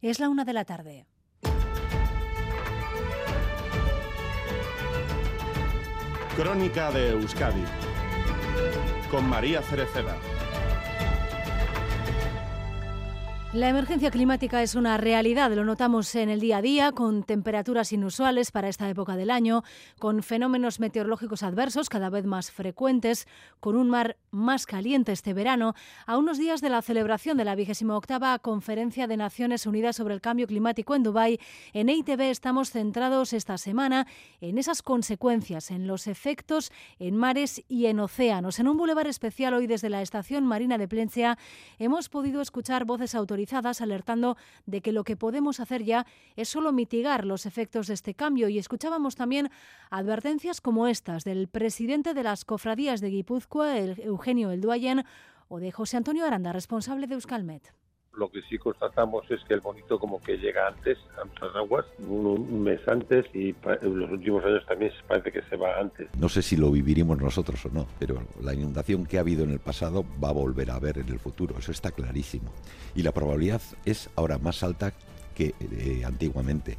Es la una de la tarde. Crónica de Euskadi con María Cereceda. La emergencia climática es una realidad, lo notamos en el día a día, con temperaturas inusuales para esta época del año, con fenómenos meteorológicos adversos cada vez más frecuentes, con un mar más caliente este verano, a unos días de la celebración de la vigésima octava Conferencia de Naciones Unidas sobre el Cambio Climático en Dubái. En EITB estamos centrados esta semana en esas consecuencias, en los efectos en mares y en océanos. En un bulevar especial hoy desde la Estación Marina de Plencia hemos podido escuchar voces autorizadas alertando de que lo que podemos hacer ya es solo mitigar los efectos de este cambio y escuchábamos también advertencias como estas del presidente de las cofradías de Guipúzcoa, Eugenio Elduayen, o de José Antonio Aranda, responsable de Euskalmet lo que sí constatamos es que el bonito como que llega antes a nuestras aguas, un, mes antes y en los últimos años también parece que se va antes. No sé si lo viviremos nosotros o no, pero la inundación que ha habido en el pasado va a volver a haber en el futuro, eso está clarísimo. Y la probabilidad es ahora más alta que eh, antiguamente.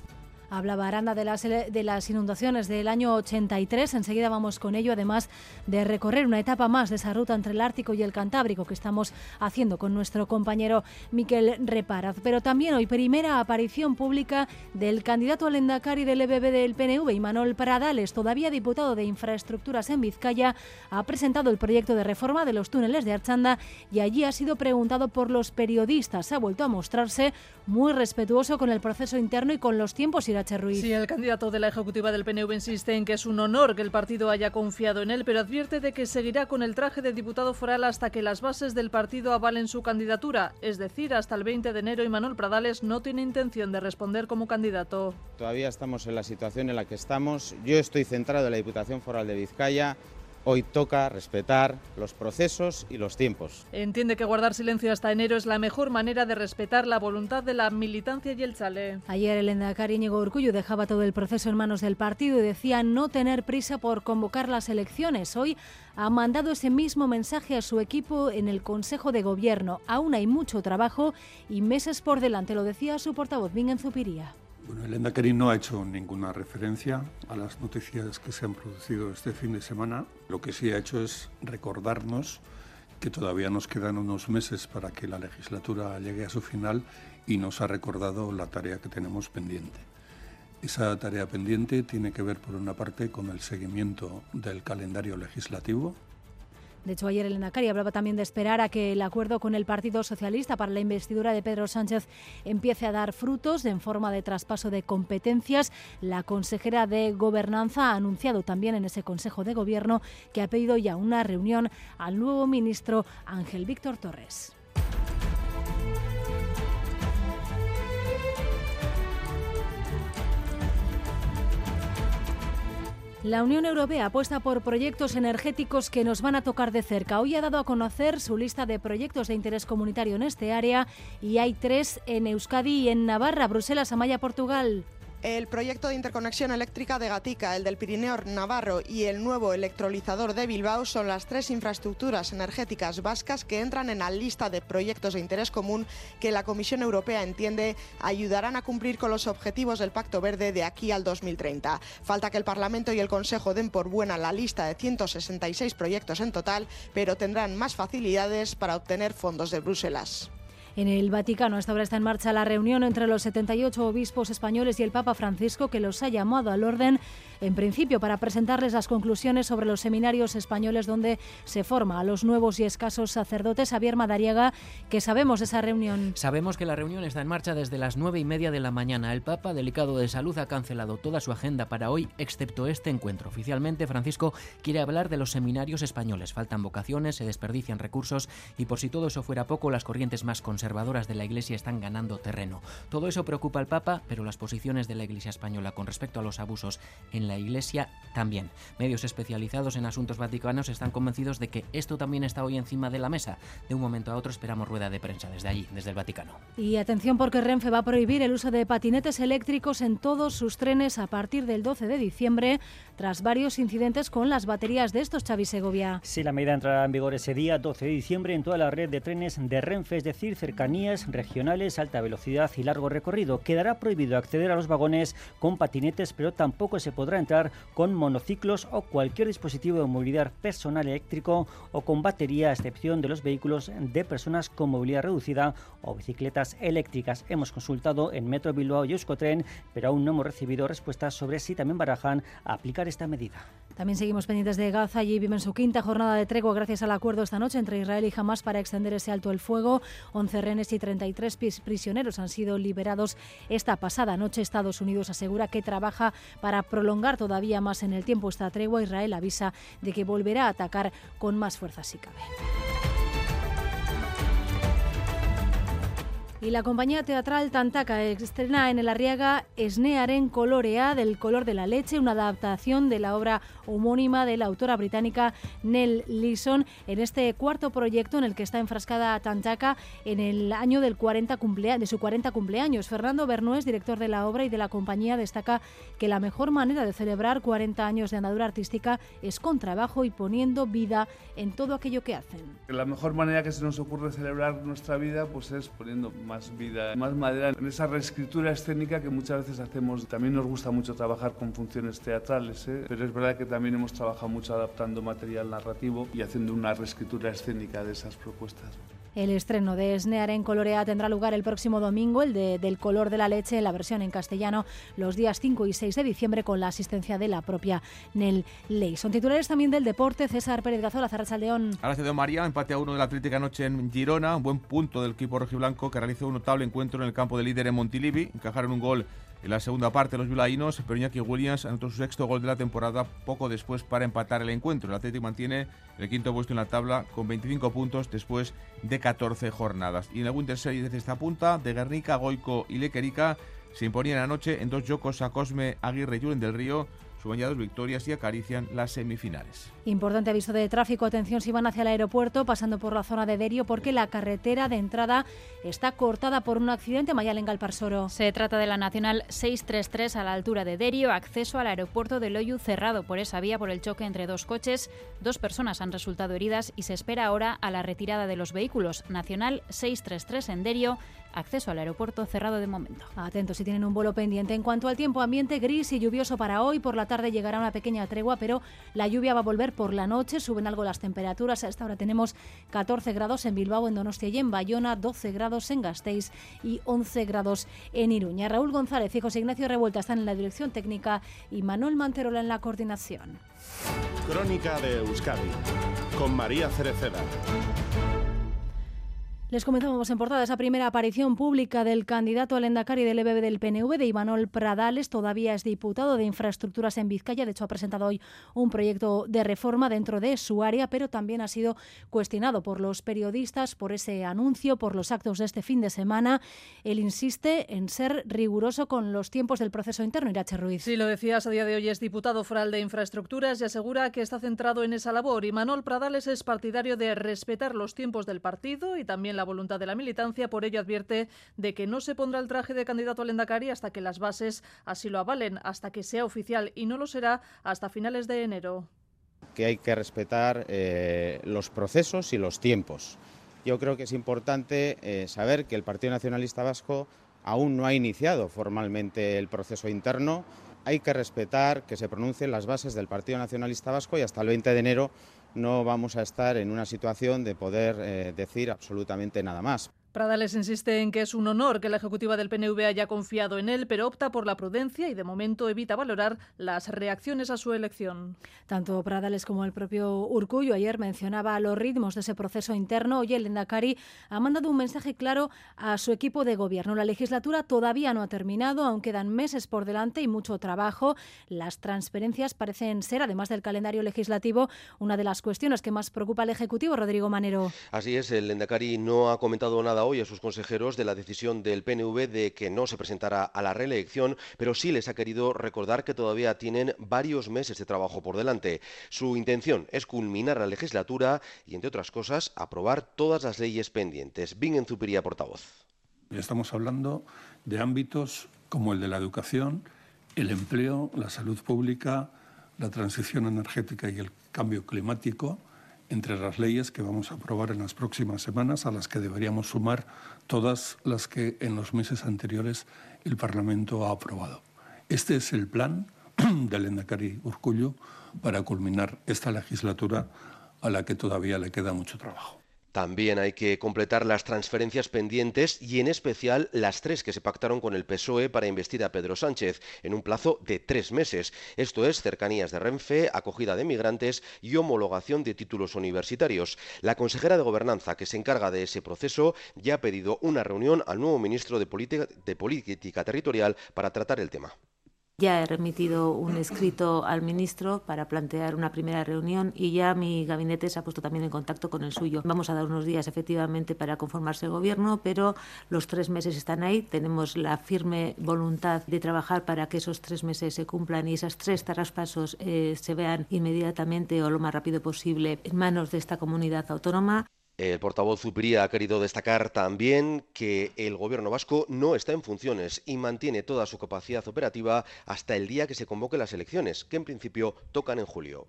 Hablaba Aranda de las, de las inundaciones del año 83. Enseguida vamos con ello, además de recorrer una etapa más de esa ruta entre el Ártico y el Cantábrico que estamos haciendo con nuestro compañero Miquel Reparaz. Pero también hoy primera aparición pública del candidato al Endacari del EBB del PNV, Imanol Pradales, todavía diputado de Infraestructuras en Vizcaya, ha presentado el proyecto de reforma de los túneles de Archanda y allí ha sido preguntado por los periodistas. Ha vuelto a mostrarse muy respetuoso con el proceso interno y con los tiempos y Sí, el candidato de la Ejecutiva del PNV insiste en que es un honor que el partido haya confiado en él, pero advierte de que seguirá con el traje de diputado foral hasta que las bases del partido avalen su candidatura. Es decir, hasta el 20 de enero y Manuel Pradales no tiene intención de responder como candidato. Todavía estamos en la situación en la que estamos. Yo estoy centrado en la Diputación Foral de Vizcaya. Hoy toca respetar los procesos y los tiempos. Entiende que guardar silencio hasta enero es la mejor manera de respetar la voluntad de la militancia y el chale. Ayer el Endacari Íñigo Urcullo dejaba todo el proceso en manos del partido y decía no tener prisa por convocar las elecciones. Hoy ha mandado ese mismo mensaje a su equipo en el Consejo de Gobierno. Aún hay mucho trabajo y meses por delante, lo decía su portavoz Bingen Zupiría. Bueno, el Endacari no ha hecho ninguna referencia a las noticias que se han producido este fin de semana. Lo que sí ha hecho es recordarnos que todavía nos quedan unos meses para que la legislatura llegue a su final y nos ha recordado la tarea que tenemos pendiente. Esa tarea pendiente tiene que ver, por una parte, con el seguimiento del calendario legislativo, de hecho, ayer Elena Cari hablaba también de esperar a que el acuerdo con el Partido Socialista para la investidura de Pedro Sánchez empiece a dar frutos en forma de traspaso de competencias. La consejera de Gobernanza ha anunciado también en ese Consejo de Gobierno que ha pedido ya una reunión al nuevo ministro Ángel Víctor Torres. La Unión Europea apuesta por proyectos energéticos que nos van a tocar de cerca. Hoy ha dado a conocer su lista de proyectos de interés comunitario en este área y hay tres en Euskadi y en Navarra, Bruselas, Amaya, Portugal. El proyecto de interconexión eléctrica de Gatica, el del Pirineo Navarro y el nuevo electrolizador de Bilbao son las tres infraestructuras energéticas vascas que entran en la lista de proyectos de interés común que la Comisión Europea entiende ayudarán a cumplir con los objetivos del Pacto Verde de aquí al 2030. Falta que el Parlamento y el Consejo den por buena la lista de 166 proyectos en total, pero tendrán más facilidades para obtener fondos de Bruselas. En el Vaticano hasta ahora está en marcha la reunión entre los 78 obispos españoles y el Papa Francisco que los ha llamado al orden en principio para presentarles las conclusiones sobre los seminarios españoles donde se forma a los nuevos y escasos sacerdotes. Javier Madariaga, que sabemos de esa reunión. Sabemos que la reunión está en marcha desde las nueve y media de la mañana. El Papa, delicado de salud, ha cancelado toda su agenda para hoy, excepto este encuentro. Oficialmente, Francisco quiere hablar de los seminarios españoles. Faltan vocaciones, se desperdician recursos y por si todo eso fuera poco, las corrientes más conservadoras de la Iglesia están ganando terreno. Todo eso preocupa al Papa, pero las posiciones de la Iglesia española con respecto a los abusos en la Iglesia también. Medios especializados en asuntos vaticanos están convencidos de que esto también está hoy encima de la mesa. De un momento a otro esperamos rueda de prensa desde allí, desde el Vaticano. Y atención porque Renfe va a prohibir el uso de patinetes eléctricos en todos sus trenes a partir del 12 de diciembre, tras varios incidentes con las baterías de estos Xavi Segovia. Sí, la medida entrará en vigor ese día, 12 de diciembre, en toda la red de trenes de Renfe, es decir, cerca cercanías, regionales, alta velocidad y largo recorrido. Quedará prohibido acceder a los vagones con patinetes, pero tampoco se podrá entrar con monociclos o cualquier dispositivo de movilidad personal eléctrico o con batería, a excepción de los vehículos de personas con movilidad reducida o bicicletas eléctricas. Hemos consultado en Metro Bilbao y Euskotren, pero aún no hemos recibido respuestas sobre si también barajan aplicar esta medida. También seguimos pendientes de Gaza. Allí viven su quinta jornada de tregua gracias al acuerdo esta noche entre Israel y Hamas para extender ese alto el fuego. 11 rehenes y 33 prisioneros han sido liberados esta pasada noche. Estados Unidos asegura que trabaja para prolongar todavía más en el tiempo esta tregua. Israel avisa de que volverá a atacar con más fuerza si cabe. Y la compañía teatral Tantaca estrena en el Arriaga Esnearen Colorea del color de la leche, una adaptación de la obra homónima de la autora británica Nell Leeson en este cuarto proyecto en el que está enfrascada Tantaca en el año del 40 de su 40 cumpleaños. Fernando Bernués, director de la obra y de la compañía, destaca que la mejor manera de celebrar 40 años de andadura artística es con trabajo y poniendo vida en todo aquello que hacen. La mejor manera que se nos ocurre celebrar nuestra vida pues es poniendo más vida, más madera en esa reescritura escénica que muchas veces hacemos. También nos gusta mucho trabajar con funciones teatrales, ¿eh? pero es verdad que también hemos trabajado mucho adaptando material narrativo y haciendo una reescritura escénica de esas propuestas. El estreno de Snear en Colorea tendrá lugar el próximo domingo, el de Del color de la leche, la versión en castellano, los días 5 y 6 de diciembre, con la asistencia de la propia Nel Ley. Son titulares también del deporte. César Pérez Gazola, Zarrachaldeón. de María, empate a uno de la Atlética anoche en Girona, un buen punto del equipo rojiblanco que realizó un notable encuentro en el campo de líder en Montilivi. Encajaron un gol en la segunda parte, los bilainos, pero Williams anotó su sexto gol de la temporada poco después para empatar el encuentro. El Atlético mantiene el quinto puesto en la tabla con 25 puntos después de 14 jornadas. Y en la Winter Series desde esta punta, de Guernica, Goico y Lequerica se imponían anoche en dos yocos a Cosme, Aguirre y Julen del Río suman ya dos victorias y acarician las semifinales. Importante aviso de tráfico. Atención si van hacia el aeropuerto, pasando por la zona de Derio, porque la carretera de entrada está cortada por un accidente. Mayalen Galparsoro. Se trata de la Nacional 633 a la altura de Derio, acceso al aeropuerto de Loyu cerrado por esa vía por el choque entre dos coches. Dos personas han resultado heridas y se espera ahora a la retirada de los vehículos. Nacional 633 en Derio acceso al aeropuerto cerrado de momento. Atentos si tienen un vuelo pendiente. En cuanto al tiempo, ambiente gris y lluvioso para hoy. Por la tarde llegará una pequeña tregua, pero la lluvia va a volver por la noche. Suben algo las temperaturas. A esta hora tenemos 14 grados en Bilbao, en Donostia y en Bayona, 12 grados en Gasteiz y 11 grados en Iruña. Raúl González y José Ignacio Revuelta están en la dirección técnica y Manuel Manterola en la coordinación. Crónica de Euskadi con María Cereceda. Les comentábamos en portada esa primera aparición pública del candidato al Endacari del EBB del PNV, de Imanol Pradales. Todavía es diputado de Infraestructuras en Vizcaya. De hecho, ha presentado hoy un proyecto de reforma dentro de su área, pero también ha sido cuestionado por los periodistas por ese anuncio, por los actos de este fin de semana. Él insiste en ser riguroso con los tiempos del proceso interno. Irache Ruiz. Sí, lo decías, a día de hoy es diputado foral de Infraestructuras y asegura que está centrado en esa labor. Imanol Pradales es partidario de respetar los tiempos del partido y también la voluntad de la militancia, por ello advierte de que no se pondrá el traje de candidato al Endacari hasta que las bases así lo avalen, hasta que sea oficial y no lo será hasta finales de enero. Que hay que respetar eh, los procesos y los tiempos. Yo creo que es importante eh, saber que el Partido Nacionalista Vasco aún no ha iniciado formalmente el proceso interno. Hay que respetar que se pronuncien las bases del Partido Nacionalista Vasco y hasta el 20 de enero no vamos a estar en una situación de poder eh, decir absolutamente nada más. Pradales insiste en que es un honor que la ejecutiva del PNV haya confiado en él, pero opta por la prudencia y de momento evita valorar las reacciones a su elección. Tanto Pradales como el propio Urcullo ayer mencionaba los ritmos de ese proceso interno. Hoy el Endacari ha mandado un mensaje claro a su equipo de gobierno. La legislatura todavía no ha terminado, aún quedan meses por delante y mucho trabajo. Las transferencias parecen ser, además del calendario legislativo, una de las cuestiones que más preocupa al Ejecutivo, Rodrigo Manero. Así es, el Endacari no ha comentado nada hoy a sus consejeros de la decisión del PNV de que no se presentara a la reelección, pero sí les ha querido recordar que todavía tienen varios meses de trabajo por delante. Su intención es culminar la legislatura y, entre otras cosas, aprobar todas las leyes pendientes. Bingen Zupiría, portavoz. Estamos hablando de ámbitos como el de la educación, el empleo, la salud pública, la transición energética y el cambio climático entre las leyes que vamos a aprobar en las próximas semanas, a las que deberíamos sumar todas las que en los meses anteriores el Parlamento ha aprobado. Este es el plan del Endacari Urcullo para culminar esta legislatura a la que todavía le queda mucho trabajo. También hay que completar las transferencias pendientes y en especial las tres que se pactaron con el PSOE para investir a Pedro Sánchez en un plazo de tres meses. Esto es cercanías de Renfe, acogida de migrantes y homologación de títulos universitarios. La consejera de Gobernanza que se encarga de ese proceso ya ha pedido una reunión al nuevo ministro de Política, de Política Territorial para tratar el tema. Ya he remitido un escrito al ministro para plantear una primera reunión y ya mi gabinete se ha puesto también en contacto con el suyo. Vamos a dar unos días efectivamente para conformarse el gobierno, pero los tres meses están ahí. Tenemos la firme voluntad de trabajar para que esos tres meses se cumplan y esas tres traspasos eh, se vean inmediatamente o lo más rápido posible en manos de esta comunidad autónoma. El portavoz Zupiría ha querido destacar también que el gobierno vasco no está en funciones y mantiene toda su capacidad operativa hasta el día que se convoque las elecciones, que en principio tocan en julio.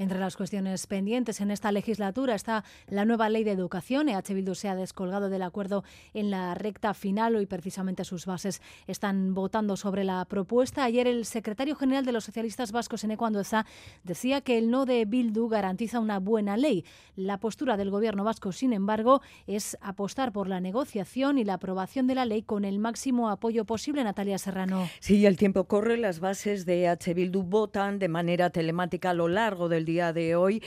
Entre las cuestiones pendientes en esta legislatura está la nueva ley de educación. EH Bildu se ha descolgado del acuerdo en la recta final. Hoy precisamente sus bases están votando sobre la propuesta. Ayer el secretario general de los socialistas vascos en Ecuandoza decía que el no de Bildu garantiza una buena ley. La postura del gobierno vasco, sin embargo, es apostar por la negociación y la aprobación de la ley con el máximo apoyo posible. Natalia Serrano. Sí, el tiempo corre. Las bases de EH Bildu votan de manera telemática a lo largo del día de hoy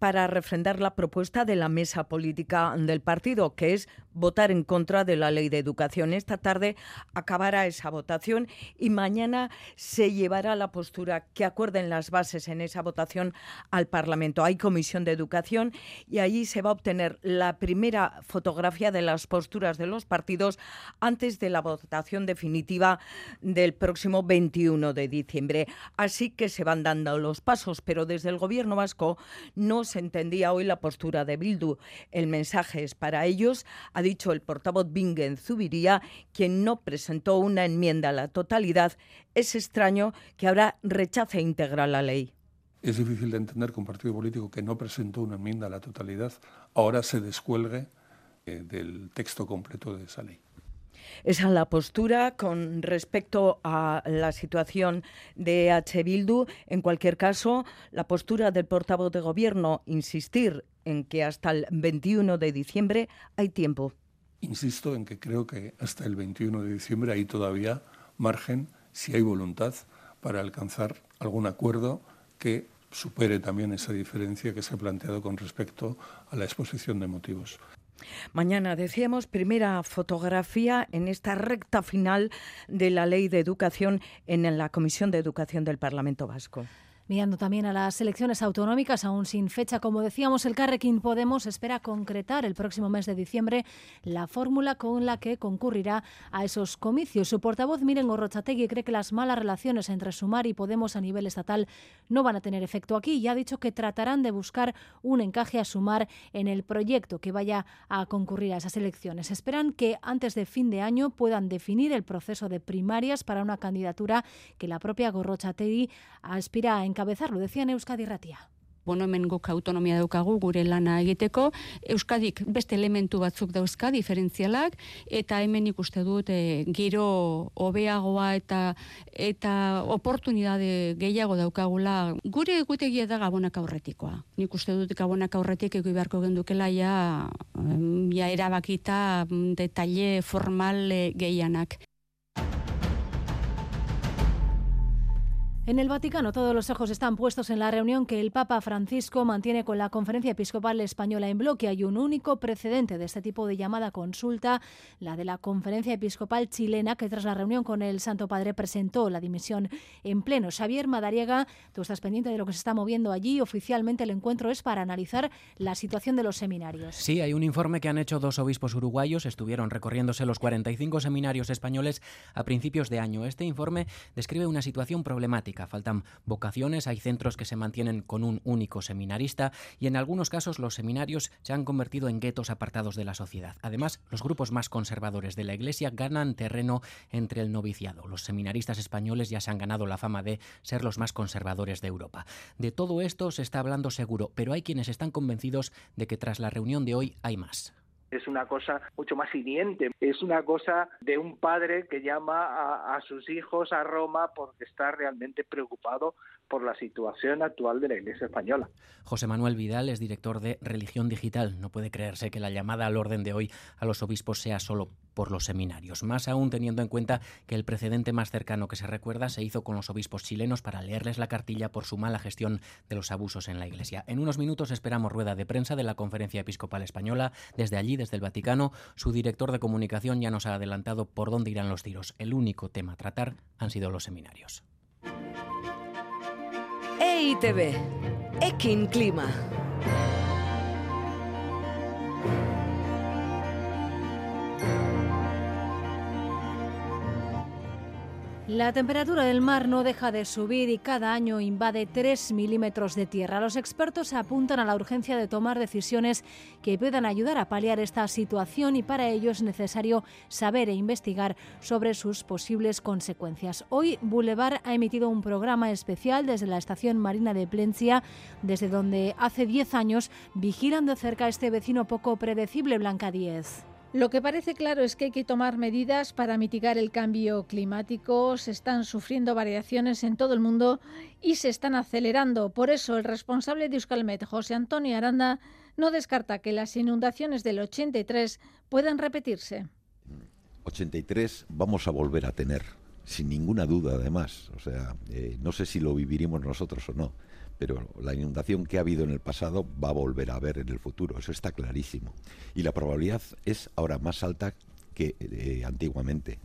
para refrendar la propuesta de la mesa política del partido, que es votar en contra de la ley de educación. Esta tarde acabará esa votación y mañana se llevará la postura que acuerden las bases en esa votación al Parlamento. Hay comisión de educación y allí se va a obtener la primera fotografía de las posturas de los partidos antes de la votación definitiva del próximo 21 de diciembre. Así que se van dando los pasos, pero desde el gobierno vasco no se entendía hoy la postura de Bildu. El mensaje es para ellos dicho el portavoz Bingen Zubiría, quien no presentó una enmienda a la totalidad, es extraño que ahora rechace integrar la ley. Es difícil de entender que un partido político que no presentó una enmienda a la totalidad ahora se descuelgue eh, del texto completo de esa ley. Esa es la postura con respecto a la situación de H. Bildu. En cualquier caso, la postura del portavoz de Gobierno, insistir en que hasta el 21 de diciembre hay tiempo. Insisto en que creo que hasta el 21 de diciembre hay todavía margen, si hay voluntad, para alcanzar algún acuerdo que supere también esa diferencia que se ha planteado con respecto a la exposición de motivos. Mañana decíamos primera fotografía en esta recta final de la ley de educación en la Comisión de Educación del Parlamento Vasco. Mirando también a las elecciones autonómicas, aún sin fecha, como decíamos, el Carrequín Podemos espera concretar el próximo mes de diciembre la fórmula con la que concurrirá a esos comicios. Su portavoz, Miren Gorrochategui, cree que las malas relaciones entre Sumar y Podemos a nivel estatal no van a tener efecto aquí y ha dicho que tratarán de buscar un encaje a Sumar en el proyecto que vaya a concurrir a esas elecciones. Esperan que antes de fin de año puedan definir el proceso de primarias para una candidatura que la propia Gorrochategui aspira a encabezarlo, decía en Euskadi Ratia. Bueno, hemen guk autonomia daukagu gure lana egiteko. Euskadik beste elementu batzuk dauzka, diferentzialak, eta hemen ikuste dut e, giro hobeagoa eta eta oportunidade gehiago daukagula. Gure egutegia da gabonak aurretikoa. Nik uste dut gabonak aurretik egu beharko gendukela ja, ja erabakita detalle formal e, gehianak. En el Vaticano todos los ojos están puestos en la reunión que el Papa Francisco mantiene con la Conferencia Episcopal Española en bloque. Hay un único precedente de este tipo de llamada consulta, la de la Conferencia Episcopal chilena, que tras la reunión con el Santo Padre presentó la dimisión en pleno. Xavier Madariaga, tú estás pendiente de lo que se está moviendo allí. Oficialmente el encuentro es para analizar la situación de los seminarios. Sí, hay un informe que han hecho dos obispos uruguayos. Estuvieron recorriéndose los 45 seminarios españoles a principios de año. Este informe describe una situación problemática Faltan vocaciones, hay centros que se mantienen con un único seminarista y en algunos casos los seminarios se han convertido en guetos apartados de la sociedad. Además, los grupos más conservadores de la Iglesia ganan terreno entre el noviciado. Los seminaristas españoles ya se han ganado la fama de ser los más conservadores de Europa. De todo esto se está hablando seguro, pero hay quienes están convencidos de que tras la reunión de hoy hay más es una cosa mucho más hiriente. Es una cosa de un padre que llama a, a, sus hijos a Roma porque está realmente preocupado por la situación actual de la Iglesia española. José Manuel Vidal es director de Religión Digital. No puede creerse que la llamada al orden de hoy a los obispos sea solo por los seminarios, más aún teniendo en cuenta que el precedente más cercano que se recuerda se hizo con los obispos chilenos para leerles la cartilla por su mala gestión de los abusos en la Iglesia. En unos minutos esperamos rueda de prensa de la Conferencia Episcopal Española. Desde allí, desde el Vaticano, su director de comunicación ya nos ha adelantado por dónde irán los tiros. El único tema a tratar han sido los seminarios. EITB, Ekin Clima. La temperatura del mar no deja de subir y cada año invade 3 milímetros de tierra. Los expertos apuntan a la urgencia de tomar decisiones que puedan ayudar a paliar esta situación y para ello es necesario saber e investigar sobre sus posibles consecuencias. Hoy Boulevard ha emitido un programa especial desde la estación marina de Plencia, desde donde hace 10 años vigilan de cerca este vecino poco predecible, Blanca 10. Lo que parece claro es que hay que tomar medidas para mitigar el cambio climático. Se están sufriendo variaciones en todo el mundo y se están acelerando. Por eso, el responsable de Euskalmet, José Antonio Aranda, no descarta que las inundaciones del 83 puedan repetirse. 83 vamos a volver a tener, sin ninguna duda además. O sea, eh, no sé si lo viviremos nosotros o no pero la inundación que ha habido en el pasado va a volver a haber en el futuro, eso está clarísimo. Y la probabilidad es ahora más alta que eh, antiguamente.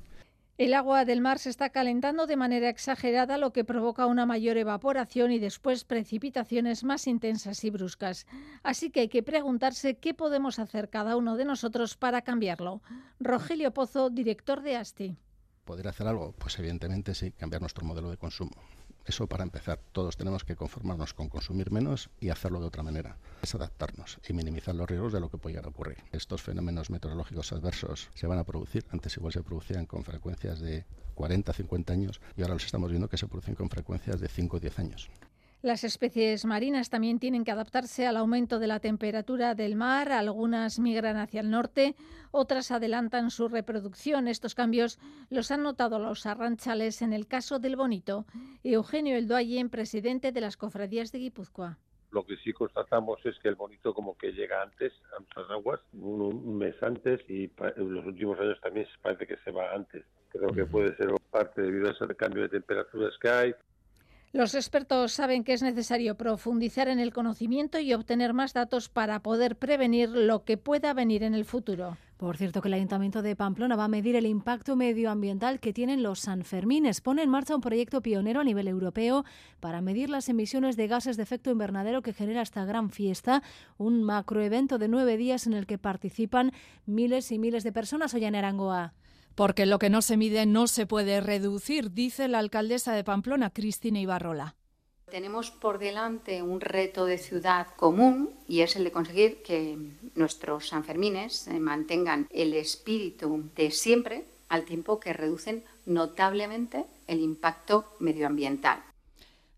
El agua del mar se está calentando de manera exagerada, lo que provoca una mayor evaporación y después precipitaciones más intensas y bruscas. Así que hay que preguntarse qué podemos hacer cada uno de nosotros para cambiarlo. Rogelio Pozo, director de ASTI. ¿Poder hacer algo? Pues evidentemente sí, cambiar nuestro modelo de consumo. Eso para empezar. Todos tenemos que conformarnos con consumir menos y hacerlo de otra manera. Es adaptarnos y minimizar los riesgos de lo que puede llegar a ocurrir. Estos fenómenos meteorológicos adversos se van a producir. Antes igual se producían con frecuencias de 40, 50 años y ahora los estamos viendo que se producen con frecuencias de 5 o 10 años. Las especies marinas también tienen que adaptarse al aumento de la temperatura del mar. Algunas migran hacia el norte, otras adelantan su reproducción. Estos cambios los han notado los arranchales en el caso del bonito. Eugenio Eldoayen, presidente de las cofradías de Guipúzcoa. Lo que sí constatamos es que el bonito como que llega antes a nuestras aguas, un, mes antes, y en los últimos años también parece que se va antes. Creo que puede ser parte debido a ese cambio de temperaturas que hay, los expertos saben que es necesario profundizar en el conocimiento y obtener más datos para poder prevenir lo que pueda venir en el futuro. Por cierto, que el Ayuntamiento de Pamplona va a medir el impacto medioambiental que tienen los Sanfermines. Pone en marcha un proyecto pionero a nivel europeo para medir las emisiones de gases de efecto invernadero que genera esta gran fiesta, un macroevento de nueve días en el que participan miles y miles de personas. Hoy en Arangoa. Porque lo que no se mide no se puede reducir, dice la alcaldesa de Pamplona, Cristina Ibarrola. Tenemos por delante un reto de ciudad común y es el de conseguir que nuestros Sanfermines mantengan el espíritu de siempre al tiempo que reducen notablemente el impacto medioambiental.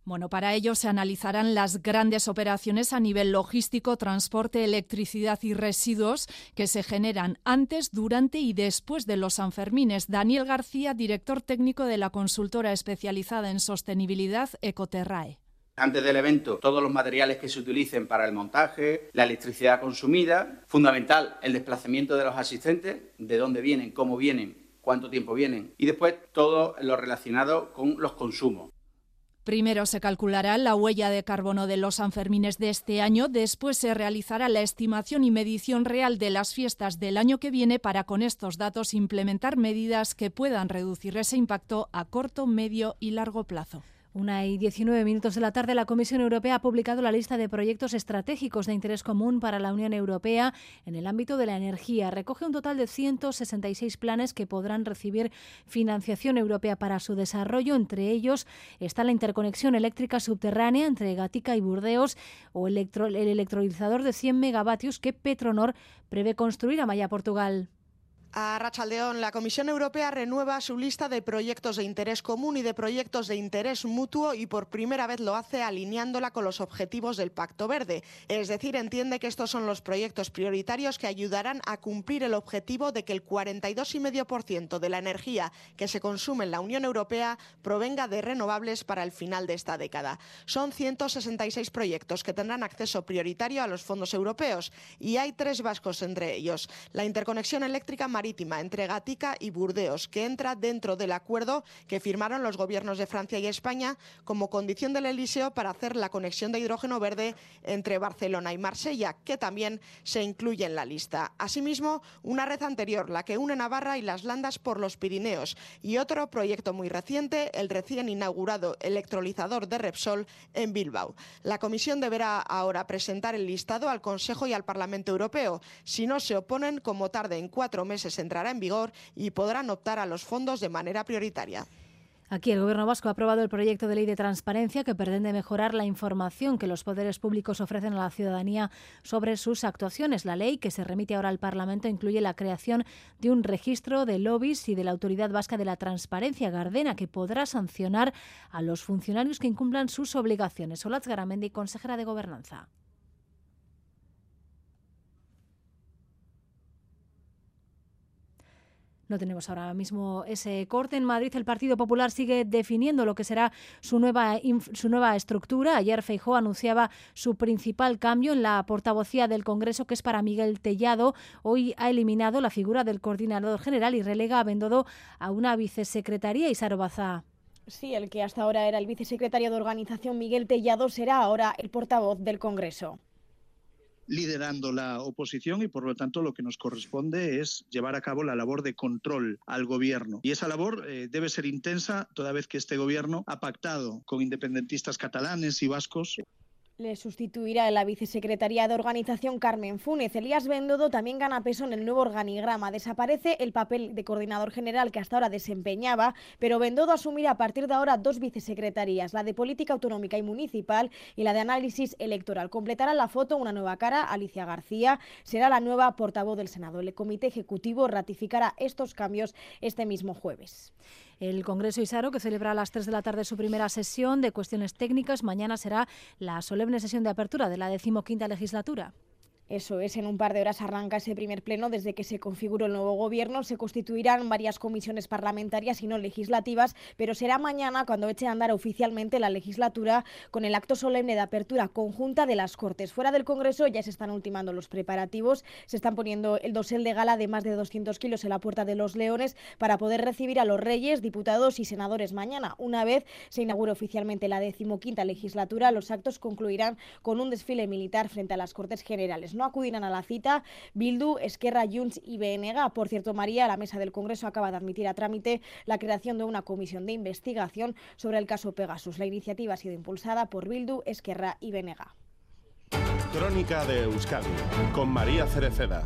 Bueno, para ello se analizarán las grandes operaciones a nivel logístico, transporte, electricidad y residuos que se generan antes, durante y después de los Sanfermines. Daniel García, director técnico de la consultora especializada en sostenibilidad Ecoterrae. Antes del evento, todos los materiales que se utilicen para el montaje, la electricidad consumida, fundamental el desplazamiento de los asistentes, de dónde vienen, cómo vienen, cuánto tiempo vienen y después todo lo relacionado con los consumos. Primero se calculará la huella de carbono de los Sanfermines de este año, después se realizará la estimación y medición real de las fiestas del año que viene para con estos datos implementar medidas que puedan reducir ese impacto a corto, medio y largo plazo. Una y 19 minutos de la tarde, la Comisión Europea ha publicado la lista de proyectos estratégicos de interés común para la Unión Europea en el ámbito de la energía. Recoge un total de 166 planes que podrán recibir financiación europea para su desarrollo. Entre ellos está la interconexión eléctrica subterránea entre Gatica y Burdeos o el, el electrolizador de 100 megavatios que Petronor prevé construir a Maya, Portugal. A Rachaldeón, la Comisión Europea renueva su lista de proyectos de interés común y de proyectos de interés mutuo y por primera vez lo hace alineándola con los objetivos del Pacto Verde. Es decir, entiende que estos son los proyectos prioritarios que ayudarán a cumplir el objetivo de que el 42,5% de la energía que se consume en la Unión Europea provenga de renovables para el final de esta década. Son 166 proyectos que tendrán acceso prioritario a los fondos europeos y hay tres vascos entre ellos. La interconexión eléctrica marítima entre Gatica y Burdeos, que entra dentro del acuerdo que firmaron los gobiernos de Francia y España como condición del Eliseo para hacer la conexión de hidrógeno verde entre Barcelona y Marsella, que también se incluye en la lista. Asimismo, una red anterior, la que une Navarra y las Landas por los Pirineos, y otro proyecto muy reciente, el recién inaugurado electrolizador de Repsol en Bilbao. La Comisión deberá ahora presentar el listado al Consejo y al Parlamento Europeo. Si no se oponen, como tarde en cuatro meses entrará en vigor y podrán optar a los fondos de manera prioritaria. Aquí el Gobierno vasco ha aprobado el proyecto de ley de transparencia que pretende mejorar la información que los poderes públicos ofrecen a la ciudadanía sobre sus actuaciones. La ley que se remite ahora al Parlamento incluye la creación de un registro de lobbies y de la Autoridad Vasca de la Transparencia, Gardena, que podrá sancionar a los funcionarios que incumplan sus obligaciones. Olatz Garamendi, consejera de Gobernanza. No tenemos ahora mismo ese corte. En Madrid el Partido Popular sigue definiendo lo que será su nueva, su nueva estructura. Ayer Feijó anunciaba su principal cambio en la portavocía del Congreso, que es para Miguel Tellado. Hoy ha eliminado la figura del coordinador general y relega a Bendodo a una vicesecretaría y Baza. Sí, el que hasta ahora era el vicesecretario de organización Miguel Tellado será ahora el portavoz del Congreso liderando la oposición y por lo tanto lo que nos corresponde es llevar a cabo la labor de control al gobierno. Y esa labor eh, debe ser intensa toda vez que este gobierno ha pactado con independentistas catalanes y vascos le sustituirá en la vicesecretaría de organización Carmen Funes. Elías Bendodo también gana peso en el nuevo organigrama. Desaparece el papel de coordinador general que hasta ahora desempeñaba, pero Bendodo asumirá a partir de ahora dos vicesecretarías, la de política autonómica y municipal y la de análisis electoral. Completará la foto una nueva cara, Alicia García, será la nueva portavoz del Senado. El comité ejecutivo ratificará estos cambios este mismo jueves. El Congreso Isaro, que celebra a las 3 de la tarde su primera sesión de cuestiones técnicas, mañana será la solemne sesión de apertura de la decimoquinta legislatura. Eso es, en un par de horas arranca ese primer pleno. Desde que se configuró el nuevo gobierno se constituirán varias comisiones parlamentarias y no legislativas, pero será mañana cuando eche a andar oficialmente la legislatura con el acto solemne de apertura conjunta de las Cortes. Fuera del Congreso ya se están ultimando los preparativos, se están poniendo el dosel de gala de más de 200 kilos en la Puerta de los Leones para poder recibir a los reyes, diputados y senadores mañana. Una vez se inaugure oficialmente la decimoquinta legislatura, los actos concluirán con un desfile militar frente a las Cortes Generales no acudirán a la cita Bildu, Esquerra, Junts y BNG. Por cierto, María, la mesa del Congreso acaba de admitir a trámite la creación de una comisión de investigación sobre el caso Pegasus. La iniciativa ha sido impulsada por Bildu, Esquerra y BNG. Crónica de Euskadi con María Cereceda.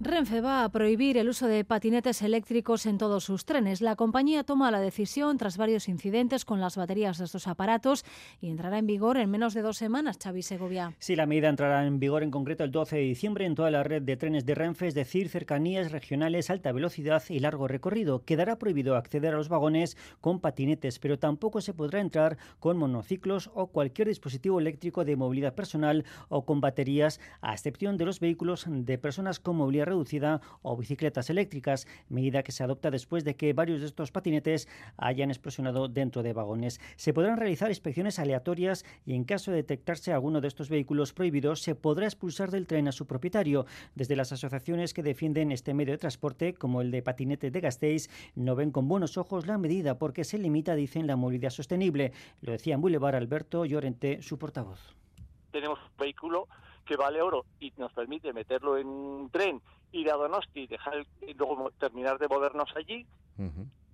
Renfe va a prohibir el uso de patinetes eléctricos en todos sus trenes. La compañía toma la decisión tras varios incidentes con las baterías de estos aparatos y entrará en vigor en menos de dos semanas, Xavi Segovia. Sí, la medida entrará en vigor en concreto el 12 de diciembre en toda la red de trenes de Renfe, es decir, cercanías regionales, alta velocidad y largo recorrido. Quedará prohibido acceder a los vagones con patinetes, pero tampoco se podrá entrar con monociclos o cualquier dispositivo eléctrico de movilidad personal o con baterías, a excepción de los vehículos de personas con movilidad reducida o bicicletas eléctricas, medida que se adopta después de que varios de estos patinetes hayan explosionado dentro de vagones. Se podrán realizar inspecciones aleatorias y en caso de detectarse alguno de estos vehículos prohibidos, se podrá expulsar del tren a su propietario. Desde las asociaciones que defienden este medio de transporte, como el de patinete de Gasteiz, no ven con buenos ojos la medida porque se limita, dicen, la movilidad sostenible. Lo decía en Boulevard Alberto Llorente, su portavoz. Tenemos un vehículo que vale oro y nos permite meterlo en un tren, ir a Donosti, dejar y luego terminar de movernos allí,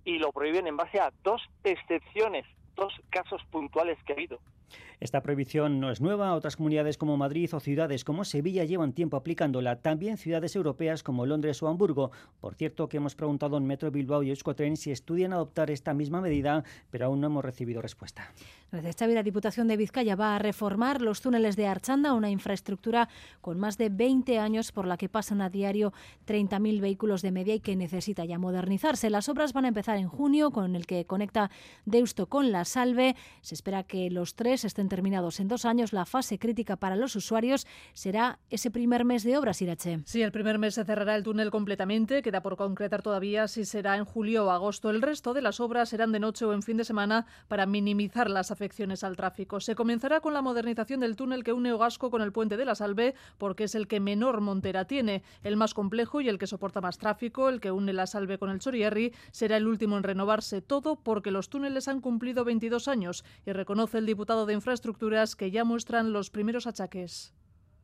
y lo prohíben en base a dos excepciones dos casos puntuales que ha habido. Esta prohibición no es nueva. Otras comunidades como Madrid o ciudades como Sevilla llevan tiempo aplicándola. También ciudades europeas como Londres o Hamburgo. Por cierto, que hemos preguntado en Metro Bilbao y Euskotren si estudian adoptar esta misma medida, pero aún no hemos recibido respuesta. Gracias, Xavi. La Diputación de Vizcaya va a reformar los túneles de Archanda, una infraestructura con más de 20 años por la que pasan a diario 30.000 vehículos de media y que necesita ya modernizarse. Las obras van a empezar en junio con el que conecta Deusto con La Salve. Se espera que los tres estén terminados en dos años. La fase crítica para los usuarios será ese primer mes de obras, Irache. Sí, el primer mes se cerrará el túnel completamente. Queda por concretar todavía si será en julio o agosto. El resto de las obras serán de noche o en fin de semana para minimizar las afectaciones al tráfico. Se comenzará con la modernización del túnel que une Ogasco con el puente de la Salve, porque es el que menor montera tiene, el más complejo y el que soporta más tráfico, el que une la Salve con el Chorierri, será el último en renovarse todo porque los túneles han cumplido 22 años y reconoce el diputado de Infraestructuras que ya muestran los primeros achaques.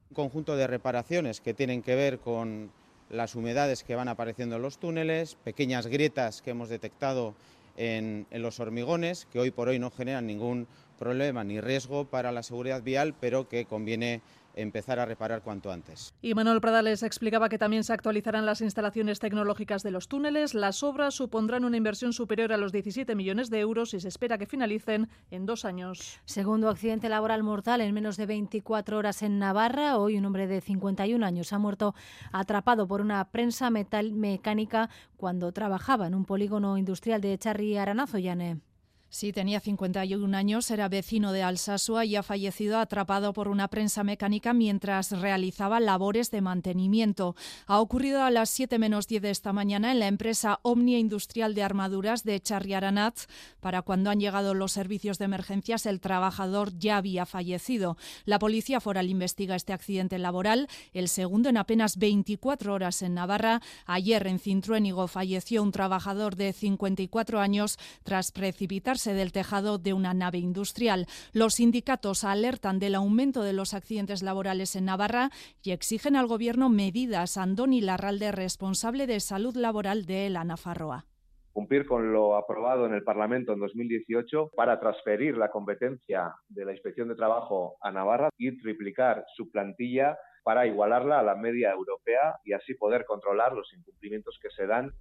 Un conjunto de reparaciones que tienen que ver con las humedades que van apareciendo en los túneles, pequeñas grietas que hemos detectado en, los hormigones, que hoy por hoy no generan ningún problema ni riesgo para la seguridad vial, pero que conviene empezar a reparar cuanto antes. Y Manuel Pradales explicaba que también se actualizarán las instalaciones tecnológicas de los túneles. Las obras supondrán una inversión superior a los 17 millones de euros y se espera que finalicen en dos años. Segundo accidente laboral mortal en menos de 24 horas en Navarra. Hoy un hombre de 51 años ha muerto atrapado por una prensa metal mecánica cuando trabajaba en un polígono industrial de Charri Aranazo, Llane. Sí, tenía 51 años, era vecino de Alsasua y ha fallecido atrapado por una prensa mecánica mientras realizaba labores de mantenimiento. Ha ocurrido a las 7 menos 10 de esta mañana en la empresa Omnia Industrial de Armaduras de Charriaranat. Para cuando han llegado los servicios de emergencias, el trabajador ya había fallecido. La policía foral investiga este accidente laboral, el segundo en apenas 24 horas en Navarra. Ayer en Cintruénigo falleció un trabajador de 54 años tras precipitarse del tejado de una nave industrial. Los sindicatos alertan del aumento de los accidentes laborales en Navarra y exigen al Gobierno medidas. Andoni Larralde, responsable de salud laboral de la Nafarroa cumplir con lo aprobado en el Parlamento en 2018 para transferir la competencia de la Inspección de Trabajo a Navarra y triplicar su plantilla para igualarla a la media europea y así poder controlar los incumplimientos que se dan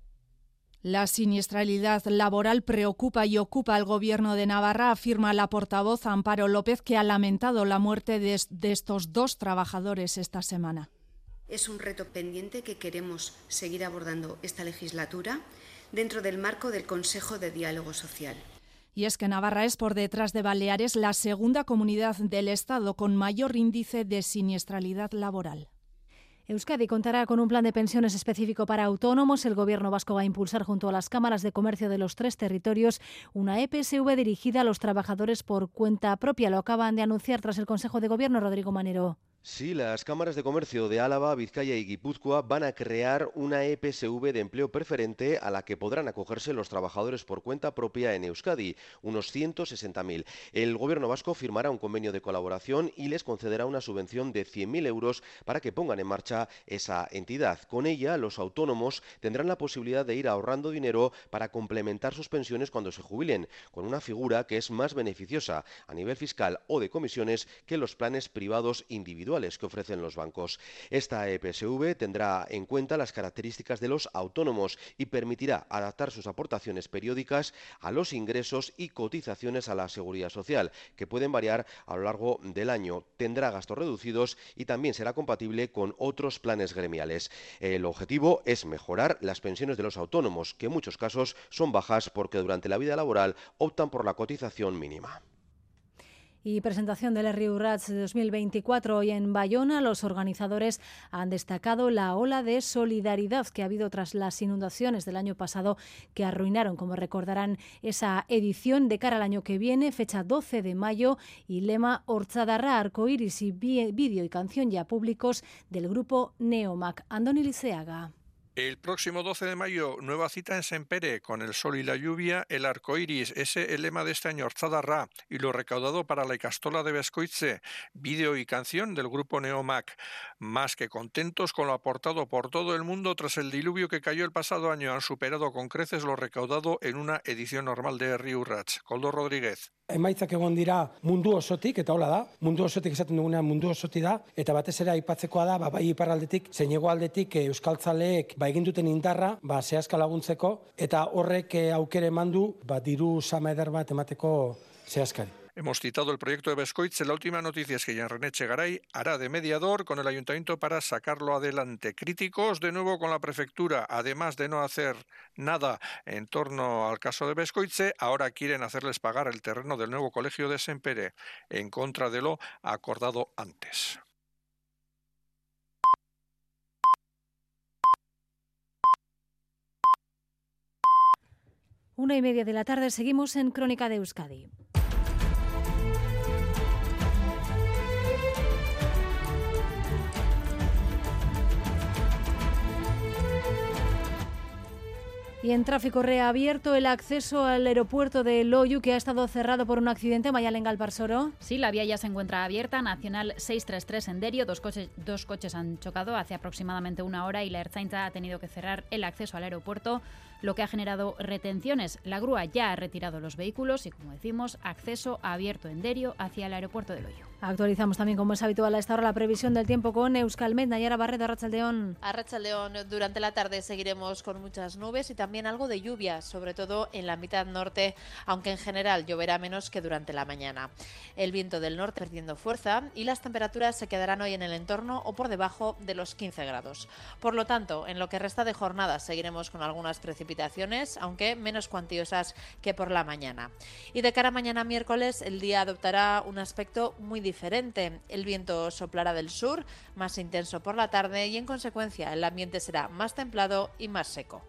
la siniestralidad laboral preocupa y ocupa al Gobierno de Navarra, afirma la portavoz Amparo López, que ha lamentado la muerte de, estos dos trabajadores esta semana. Es un reto pendiente que queremos seguir abordando esta legislatura dentro del marco del Consejo de Diálogo Social. Y es que Navarra es, por detrás de Baleares, la segunda comunidad del Estado con mayor índice de siniestralidad laboral. Euskadi contará con un plan de pensiones específico para autónomos. El Gobierno vasco va a impulsar junto a las cámaras de comercio de los tres territorios una EPSV dirigida a los trabajadores por cuenta propia. Lo acaban de anunciar tras el Consejo de Gobierno, Rodrigo Manero. Sí, las cámaras de comercio de Álava, Vizcaya y Guipúzcoa van a crear una EPSV de empleo preferente a la que podrán acogerse los trabajadores por cuenta propia en Euskadi, unos 160.000. El gobierno vasco firmará un convenio de colaboración y les concederá una subvención de 100.000 euros para que pongan en marcha esa entidad. Con ella, los autónomos tendrán la posibilidad de ir ahorrando dinero para complementar sus pensiones cuando se jubilen, con una figura que es más beneficiosa a nivel fiscal o de comisiones que los planes privados individuales que ofrecen los bancos. Esta EPSV tendrá en cuenta las características de los autónomos y permitirá adaptar sus aportaciones periódicas a los ingresos y cotizaciones a la seguridad social, que pueden variar a lo largo del año. Tendrá gastos reducidos y también será compatible con otros planes gremiales. El objetivo es mejorar las pensiones de los autónomos, que en muchos casos son bajas porque durante la vida laboral optan por la cotización mínima y presentación del Río Rats 2024 hoy en Bayona. Los organizadores han destacado la ola de solidaridad que ha habido tras las inundaciones del año pasado que arruinaron, como recordarán, esa edición de cara al año que viene, fecha 12 de mayo y lema Orzadarra, Arcoiris y vídeo y canción ya públicos del grupo Neomac. Andoni Liceaga. El próximo 12 de mayo, nueva cita en Sempere, con el sol y la lluvia, el arco iris, ese el lema de este año, Ra, y lo recaudado para la Icastola de Bescoitze, vídeo y canción del grupo Neomac. Más que contentos con lo aportado por todo el mundo tras el diluvio que cayó el pasado año, han superado con creces lo recaudado en una edición normal de Riurrats. Coldo Rodríguez. emaitzak egon dira mundu osotik, eta hola da, mundu osotik esaten dugunean mundu osoti da, eta batez ere aipatzekoa da, ba, bai iparraldetik, zein aldetik e, euskaltzaleek ba, Hemos citado el proyecto de Bescoitz. La última noticia es que Jean René Chegaray hará de mediador con el ayuntamiento para sacarlo adelante. Críticos de nuevo con la prefectura, además de no hacer nada en torno al caso de Bescoitze, ahora quieren hacerles pagar el terreno del nuevo colegio de Sempere, en contra de lo acordado antes. Una y media de la tarde seguimos en Crónica de Euskadi. Y en tráfico reabierto el acceso al aeropuerto de Loyu, que ha estado cerrado por un accidente. Mayalen Galparsoro. Sí, la vía ya se encuentra abierta. Nacional 633 en Derio. Dos coches, dos coches han chocado hace aproximadamente una hora y la Ertzaintza ha tenido que cerrar el acceso al aeropuerto lo que ha generado retenciones. La grúa ya ha retirado los vehículos y, como decimos, acceso abierto en Derio hacia el aeropuerto de Loyo. Actualizamos también, como es habitual a esta hora, la previsión del tiempo con Euskalmet, Nayara Barredo, Arrachaldeón. Arrachaldeón, durante la tarde seguiremos con muchas nubes y también algo de lluvia, sobre todo en la mitad norte, aunque en general lloverá menos que durante la mañana. El viento del norte perdiendo fuerza y las temperaturas se quedarán hoy en el entorno o por debajo de los 15 grados. Por lo tanto, en lo que resta de jornada seguiremos con algunas precipitaciones, aunque menos cuantiosas que por la mañana. Y de cara a mañana miércoles, el día adoptará un aspecto muy diferente. El viento soplará del sur, más intenso por la tarde y en consecuencia el ambiente será más templado y más seco.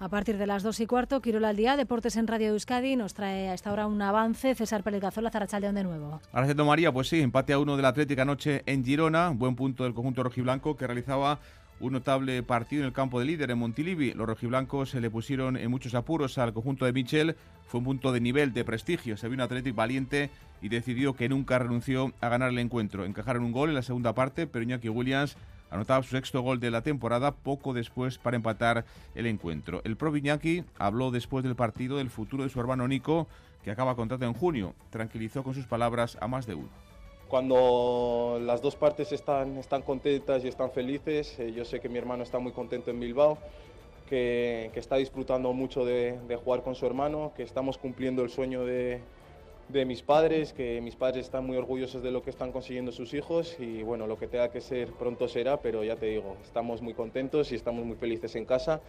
A partir de las dos y cuarto, Quirola al día, Deportes en Radio Euskadi, nos trae a esta hora un avance. César Pérez Gazola, Zarachaldeón de nuevo. Gracias, María. Pues sí, empate a uno de la Atlética anoche en Girona. Buen punto del conjunto rojiblanco que realizaba un notable partido en el campo de líder en Montilivi. Los rojiblancos se le pusieron en muchos apuros al conjunto de Michel. Fue un punto de nivel, de prestigio. Se vio un Atlético valiente y decidió que nunca renunció a ganar el encuentro. Encajaron un gol en la segunda parte, pero Iñaki Williams anotaba su sexto gol de la temporada poco después para empatar el encuentro. El pro Iñaki habló después del partido del futuro de su hermano Nico, que acaba contrato en junio. Tranquilizó con sus palabras a más de uno cuando las dos partes están, están contentas y están felices, eh, yo sé que mi hermano está muy contento en Bilbao, que, está disfrutando mucho de, de, jugar con su hermano, que estamos cumpliendo el sueño de, de, mis padres, que mis padres están muy orgullosos de lo que están consiguiendo sus hijos y bueno, lo que tenga que ser pronto será, pero ya te digo, estamos muy contentos y estamos muy felices en casa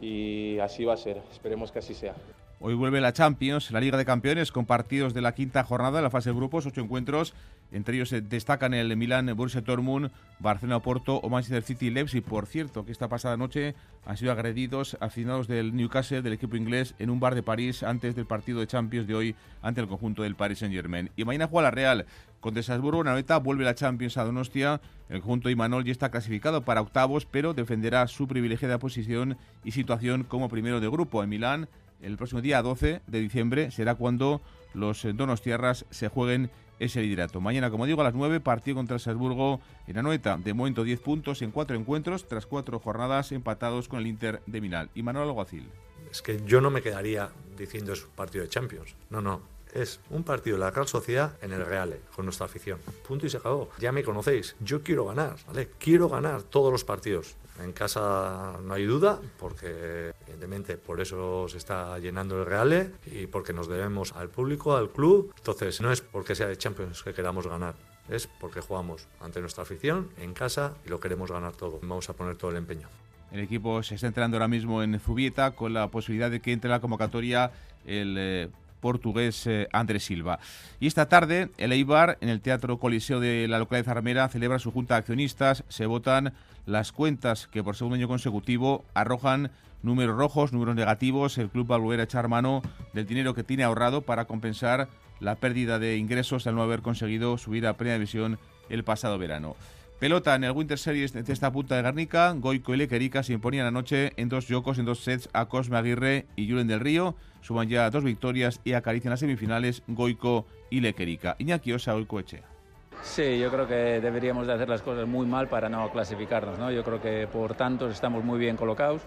y así va a ser, esperemos que así sea. Hoy vuelve la Champions, la Liga de Campeones, con partidos de la quinta jornada, la fase de grupos, ocho encuentros. Entre ellos se destacan el Milan, Borussia Dortmund, Barcelona, Porto o Manchester City, Leipzig. Por cierto, que esta pasada noche han sido agredidos aficionados del Newcastle, del equipo inglés, en un bar de París antes del partido de Champions de hoy ante el conjunto del Paris Saint-Germain. Y mañana juega la Real. Con Desasburgo, Naveta vuelve la Champions a Donostia. El conjunto de Imanol ya está clasificado para octavos, pero defenderá su privilegiada posición y situación como primero de grupo. En Milán, el próximo día 12 de diciembre será cuando los Donostiarras se jueguen ese liderato. Mañana, como digo, a las 9, partido contra el Salzburgo en Anoeta. De momento 10 puntos en cuatro encuentros, tras cuatro jornadas empatados con el Inter de Milán. Y Manuel Alguacil. Es que yo no me quedaría diciendo es un partido de Champions. No, no. Es un partido de la Real Sociedad en el Real, con nuestra afición. Punto y se acabó. Ya me conocéis. Yo quiero ganar, ¿vale? Quiero ganar todos los partidos. En casa no hay duda, porque evidentemente por eso se está llenando el Real y porque nos debemos al público, al club. Entonces no es porque sea de Champions que queramos ganar, es porque jugamos ante nuestra afición en casa y lo queremos ganar todo. Vamos a poner todo el empeño. El equipo se está entrenando ahora mismo en Zubieta con la posibilidad de que entre en la convocatoria el eh, portugués eh, Andrés Silva. Y esta tarde el Eibar en el Teatro Coliseo de la localidad de Zarmera celebra su junta de accionistas. Se votan las cuentas que por segundo año consecutivo arrojan números rojos, números negativos. El club va a volver a echar mano del dinero que tiene ahorrado para compensar la pérdida de ingresos al no haber conseguido subir a primera división el pasado verano. Pelota en el Winter Series de esta punta de Garnica, Goico y Lequerica se imponían anoche en dos yocos, en dos sets a Cosme Aguirre y Julen del Río. Suman ya dos victorias y acarician las semifinales Goico y Lequerica. Iñaki Osa, Echea. Sí, yo creo que deberíamos de hacer las cosas muy mal para no clasificarnos. ¿no? Yo creo que por tanto estamos muy bien colocados.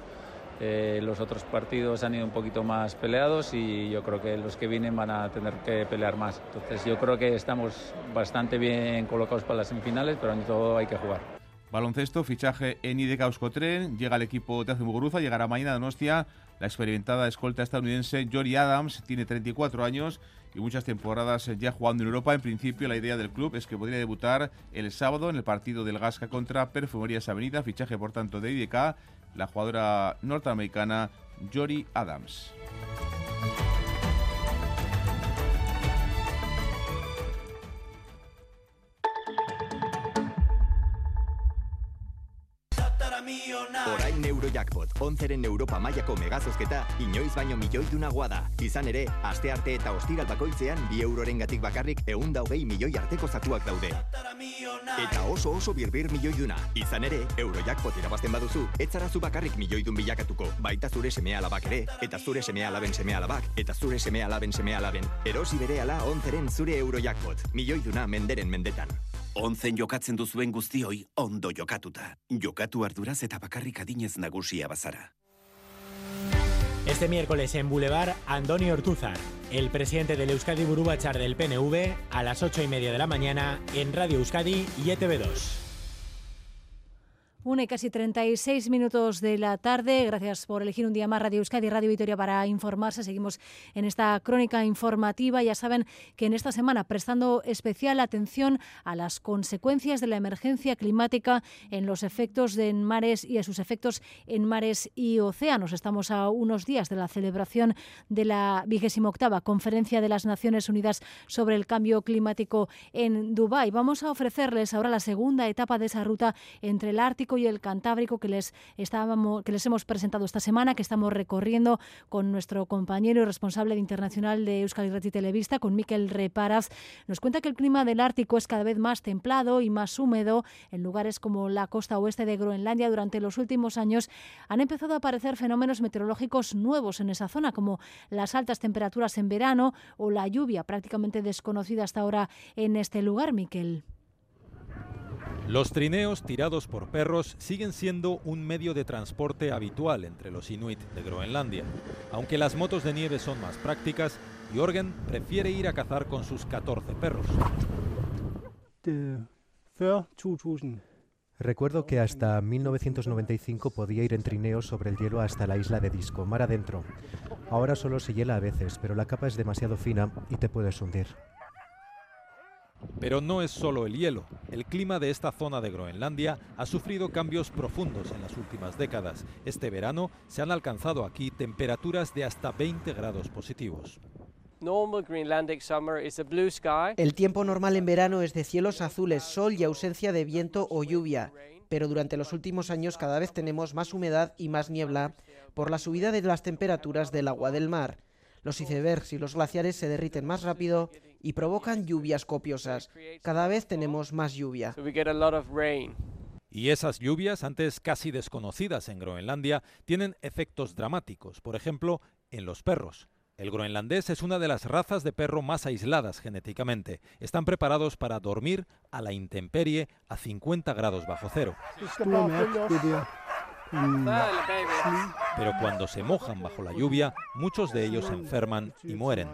Eh, los otros partidos han ido un poquito más peleados y yo creo que los que vienen van a tener que pelear más. Entonces yo creo que estamos bastante bien colocados para las semifinales, pero en todo hay que jugar. Baloncesto, fichaje en IDK Euskotren, llega el equipo de Muguruza, llegará mañana a Donostia la experimentada escolta estadounidense Jory Adams, tiene 34 años y muchas temporadas ya jugando en Europa. En principio, la idea del club es que podría debutar el sábado en el partido del Gasca contra Perfumerías Avenida, fichaje por tanto de IDK, la jugadora norteamericana Jory Adams. Orain Eurojackpot, onzeren Europa mailako megazozketa, inoiz baino milioi duna guada. Izan ere, aste arte eta ostiral bakoitzean, bi euroren gatik bakarrik eun daugei milioi arteko zakuak daude. Eta oso oso birbir milioi duna. Izan ere, Eurojackpot irabazten baduzu, etzarazu bakarrik milioi dun bilakatuko, baita zure seme alabak ere, eta zure seme alaben seme alabak, eta zure seme alaben seme alaben. Erosi bere ala onzeren zure Eurojackpot, milioi duna menderen mendetan. Onzen jokatzen duzuen guztioi ondo jokatuta. Jokatu arduraz eta bakarrik adinez nagusia bazara. Este miércoles en Boulevard, Andoni Ortúzar, el presidente del Euskadi Burubachar del PNV, a las 8 y media de la mañana en Radio Euskadi y ETV2. Una y casi 36 minutos de la tarde. Gracias por elegir un día más Radio Euskadi y Radio Vitoria para informarse. Seguimos en esta crónica informativa. Ya saben que en esta semana prestando especial atención a las consecuencias de la emergencia climática en los efectos de mares y a sus efectos en mares y océanos. Estamos a unos días de la celebración de la vigésima octava Conferencia de las Naciones Unidas sobre el Cambio Climático en Dubái. Vamos a ofrecerles ahora la segunda etapa de esa ruta entre el Ártico y el Cantábrico que les, estábamos, que les hemos presentado esta semana, que estamos recorriendo con nuestro compañero y responsable internacional de Euskal Irrati Televista, con Miquel Reparaz. Nos cuenta que el clima del Ártico es cada vez más templado y más húmedo. En lugares como la costa oeste de Groenlandia durante los últimos años han empezado a aparecer fenómenos meteorológicos nuevos en esa zona, como las altas temperaturas en verano o la lluvia prácticamente desconocida hasta ahora en este lugar, Miquel. Los trineos tirados por perros siguen siendo un medio de transporte habitual entre los inuit de Groenlandia. Aunque las motos de nieve son más prácticas, Jorgen prefiere ir a cazar con sus 14 perros. Recuerdo que hasta 1995 podía ir en trineo sobre el hielo hasta la isla de Disco, mar adentro. Ahora solo se hiela a veces, pero la capa es demasiado fina y te puedes hundir. Pero no es solo el hielo. El clima de esta zona de Groenlandia ha sufrido cambios profundos en las últimas décadas. Este verano se han alcanzado aquí temperaturas de hasta 20 grados positivos. El tiempo normal en verano es de cielos azules, sol y ausencia de viento o lluvia, pero durante los últimos años cada vez tenemos más humedad y más niebla por la subida de las temperaturas del agua del mar. Los icebergs y los glaciares se derriten más rápido y provocan lluvias copiosas. Cada vez tenemos más lluvia. Y esas lluvias, antes casi desconocidas en Groenlandia, tienen efectos dramáticos, por ejemplo, en los perros. El groenlandés es una de las razas de perro más aisladas genéticamente. Están preparados para dormir a la intemperie a 50 grados bajo cero. Pero cuando se mojan bajo la lluvia, muchos de ellos se enferman y mueren.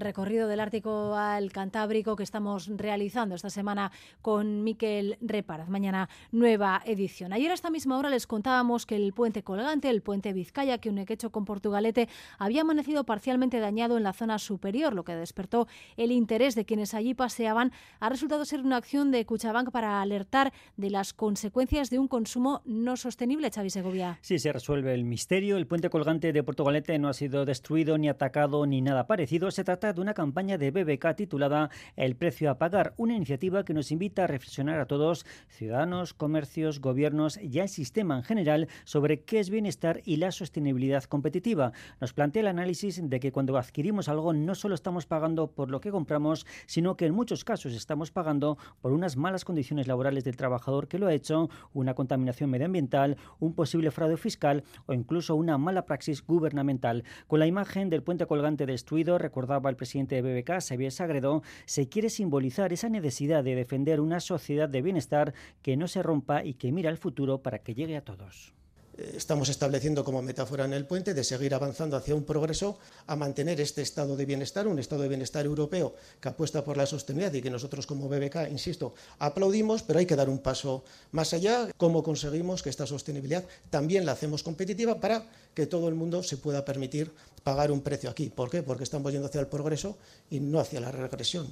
Recorrido del Ártico al Cantábrico que estamos realizando esta semana con Miquel Reparaz. Mañana nueva edición. Ayer a esta misma hora les contábamos que el puente colgante, el puente Vizcaya, que un hecho con Portugalete, había amanecido parcialmente dañado en la zona superior, lo que despertó el interés de quienes allí paseaban. Ha resultado ser una acción de Cuchabank para alertar de las consecuencias de un consumo no sostenible, Xavi Segovia. Sí, se resuelve el misterio. El puente colgante de Portugalete no ha sido destruido ni atacado ni nada parecido. Se trata trata de una campaña de BBK titulada El precio a pagar, una iniciativa que nos invita a reflexionar a todos, ciudadanos, comercios, gobiernos y al sistema en general, sobre qué es bienestar y la sostenibilidad competitiva. Nos plantea el análisis de que cuando adquirimos algo no solo estamos pagando por lo que compramos, sino que en muchos casos estamos pagando por unas malas condiciones laborales del trabajador que lo ha hecho, una contaminación medioambiental, un posible fraude fiscal o incluso una mala praxis gubernamental. Con la imagen del puente colgante destruido, recordaba el presidente de BBK, Xavier Sagredo, se quiere simbolizar esa necesidad de defender una sociedad de bienestar que no se rompa y que mira al futuro para que llegue a todos estamos estableciendo como metáfora en el puente de seguir avanzando hacia un progreso a mantener este estado de bienestar, un estado de bienestar europeo que apuesta por la sostenibilidad y que nosotros como BBK, insisto, aplaudimos, pero hay que dar un paso más allá. ¿Cómo conseguimos que esta sostenibilidad también la hacemos competitiva para que todo el mundo se pueda permitir pagar un precio aquí? ¿Por qué? Porque estamos yendo hacia el progreso y no hacia la regresión.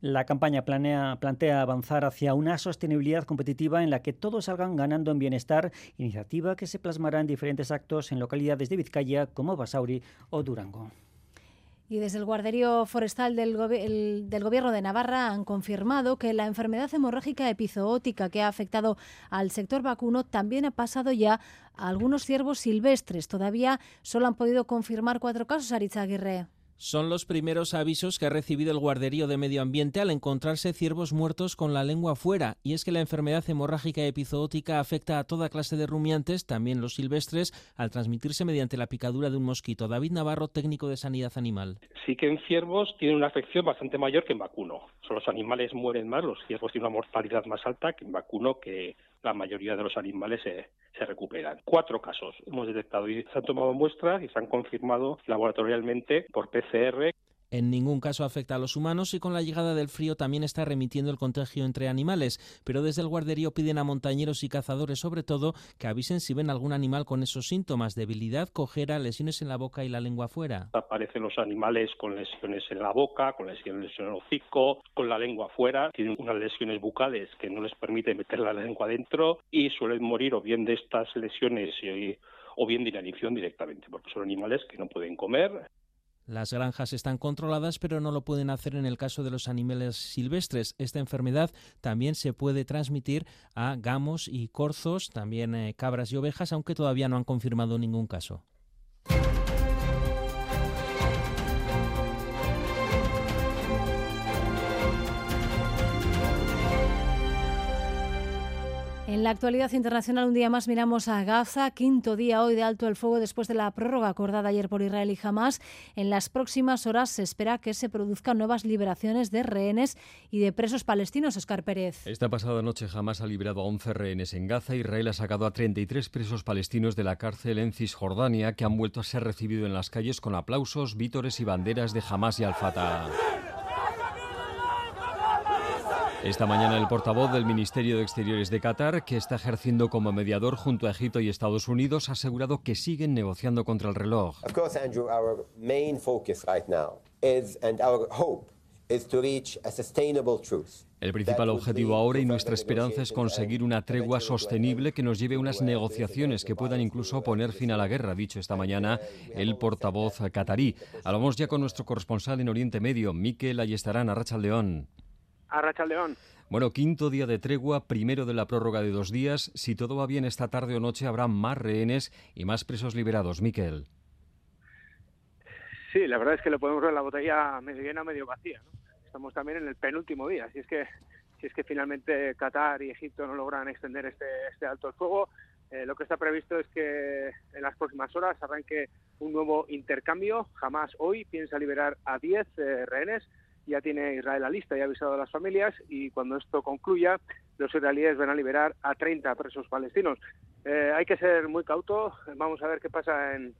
La campaña plantea avanzar hacia una sostenibilidad competitiva en la que todos salgan ganando en bienestar, iniciativa que se plasmará en diferentes actos en localidades de Vizcaya como Basauri o Durango. Y desde el guarderío forestal del, del, Gobierno de Navarra han confirmado que la enfermedad hemorrágica epizootica que ha afectado al sector vacuno también ha pasado ya a algunos ciervos silvestres. Todavía solo han podido confirmar cuatro casos, Aritza Aguirre. Son los primeros avisos que ha recibido el guarderío de medio ambiente al encontrarse ciervos muertos con la lengua fuera, y es que la enfermedad hemorrágica epizootica afecta a toda clase de rumiantes, también los silvestres, al transmitirse mediante la picadura de un mosquito. David Navarro, técnico de sanidad animal. Sí que en ciervos tiene una afección bastante mayor que en vacuno. Son los animales mueren más, los ciervos tienen una mortalidad más alta que en vacuno, que la mayoría de los animales se, se recuperan. Cuatro casos hemos detectado y se han tomado muestras y se han confirmado laboratorialmente por PCR. En ningún caso afecta a los humanos y con la llegada del frío también está remitiendo el contagio entre animales, pero desde el guarderío piden a montañeros y cazadores sobre todo que avisen si ven algún animal con esos síntomas, debilidad, cojera, lesiones en la boca y la lengua fuera. Aparecen los animales con lesiones en la boca, con lesiones en el hocico, con la lengua fuera, tienen unas lesiones bucales que no les permiten meter la lengua adentro y suelen morir o bien de estas lesiones o bien de inanición directamente, porque son animales que no pueden comer, las granjas están controladas, pero no lo pueden hacer en el caso de los animales silvestres. Esta enfermedad también se puede transmitir a gamos y corzos, también eh, cabras y ovejas, aunque todavía no han confirmado ningún caso. En la actualidad internacional, un día más miramos a Gaza, quinto día hoy de alto el fuego después de la prórroga acordada ayer por Israel y Hamas. En las próximas horas se espera que se produzcan nuevas liberaciones de rehenes y de presos palestinos, Oscar Pérez. Esta pasada noche Hamas ha liberado a 11 rehenes en Gaza. Israel ha sacado a 33 presos palestinos de la cárcel en Cisjordania que han vuelto a ser recibidos en las calles con aplausos, vítores y banderas de Hamas y Al-Fatah. Esta mañana el portavoz del Ministerio de Exteriores de Qatar, que está ejerciendo como mediador junto a Egipto y Estados Unidos, ha asegurado que siguen negociando contra el reloj. El principal objetivo ahora y nuestra esperanza es conseguir una tregua sostenible que nos lleve a unas negociaciones que puedan incluso poner fin a la guerra, dicho esta mañana el portavoz catarí. Hablamos ya con nuestro corresponsal en Oriente Medio, Miquel Ayestarán, León. A León. Bueno, quinto día de tregua, primero de la prórroga de dos días. Si todo va bien esta tarde o noche, habrá más rehenes y más presos liberados. Miquel. Sí, la verdad es que lo podemos ver la botella medio llena, medio vacía. Estamos también en el penúltimo día. Si es que, si es que finalmente Qatar y Egipto no logran extender este, este alto el fuego, eh, lo que está previsto es que en las próximas horas arranque un nuevo intercambio. Jamás hoy piensa liberar a 10 eh, rehenes ya tiene Israel la lista y ha avisado a las familias y cuando esto concluya los israelíes van a liberar a 30 presos palestinos. Eh, hay que ser muy cauto, vamos a ver qué pasa en,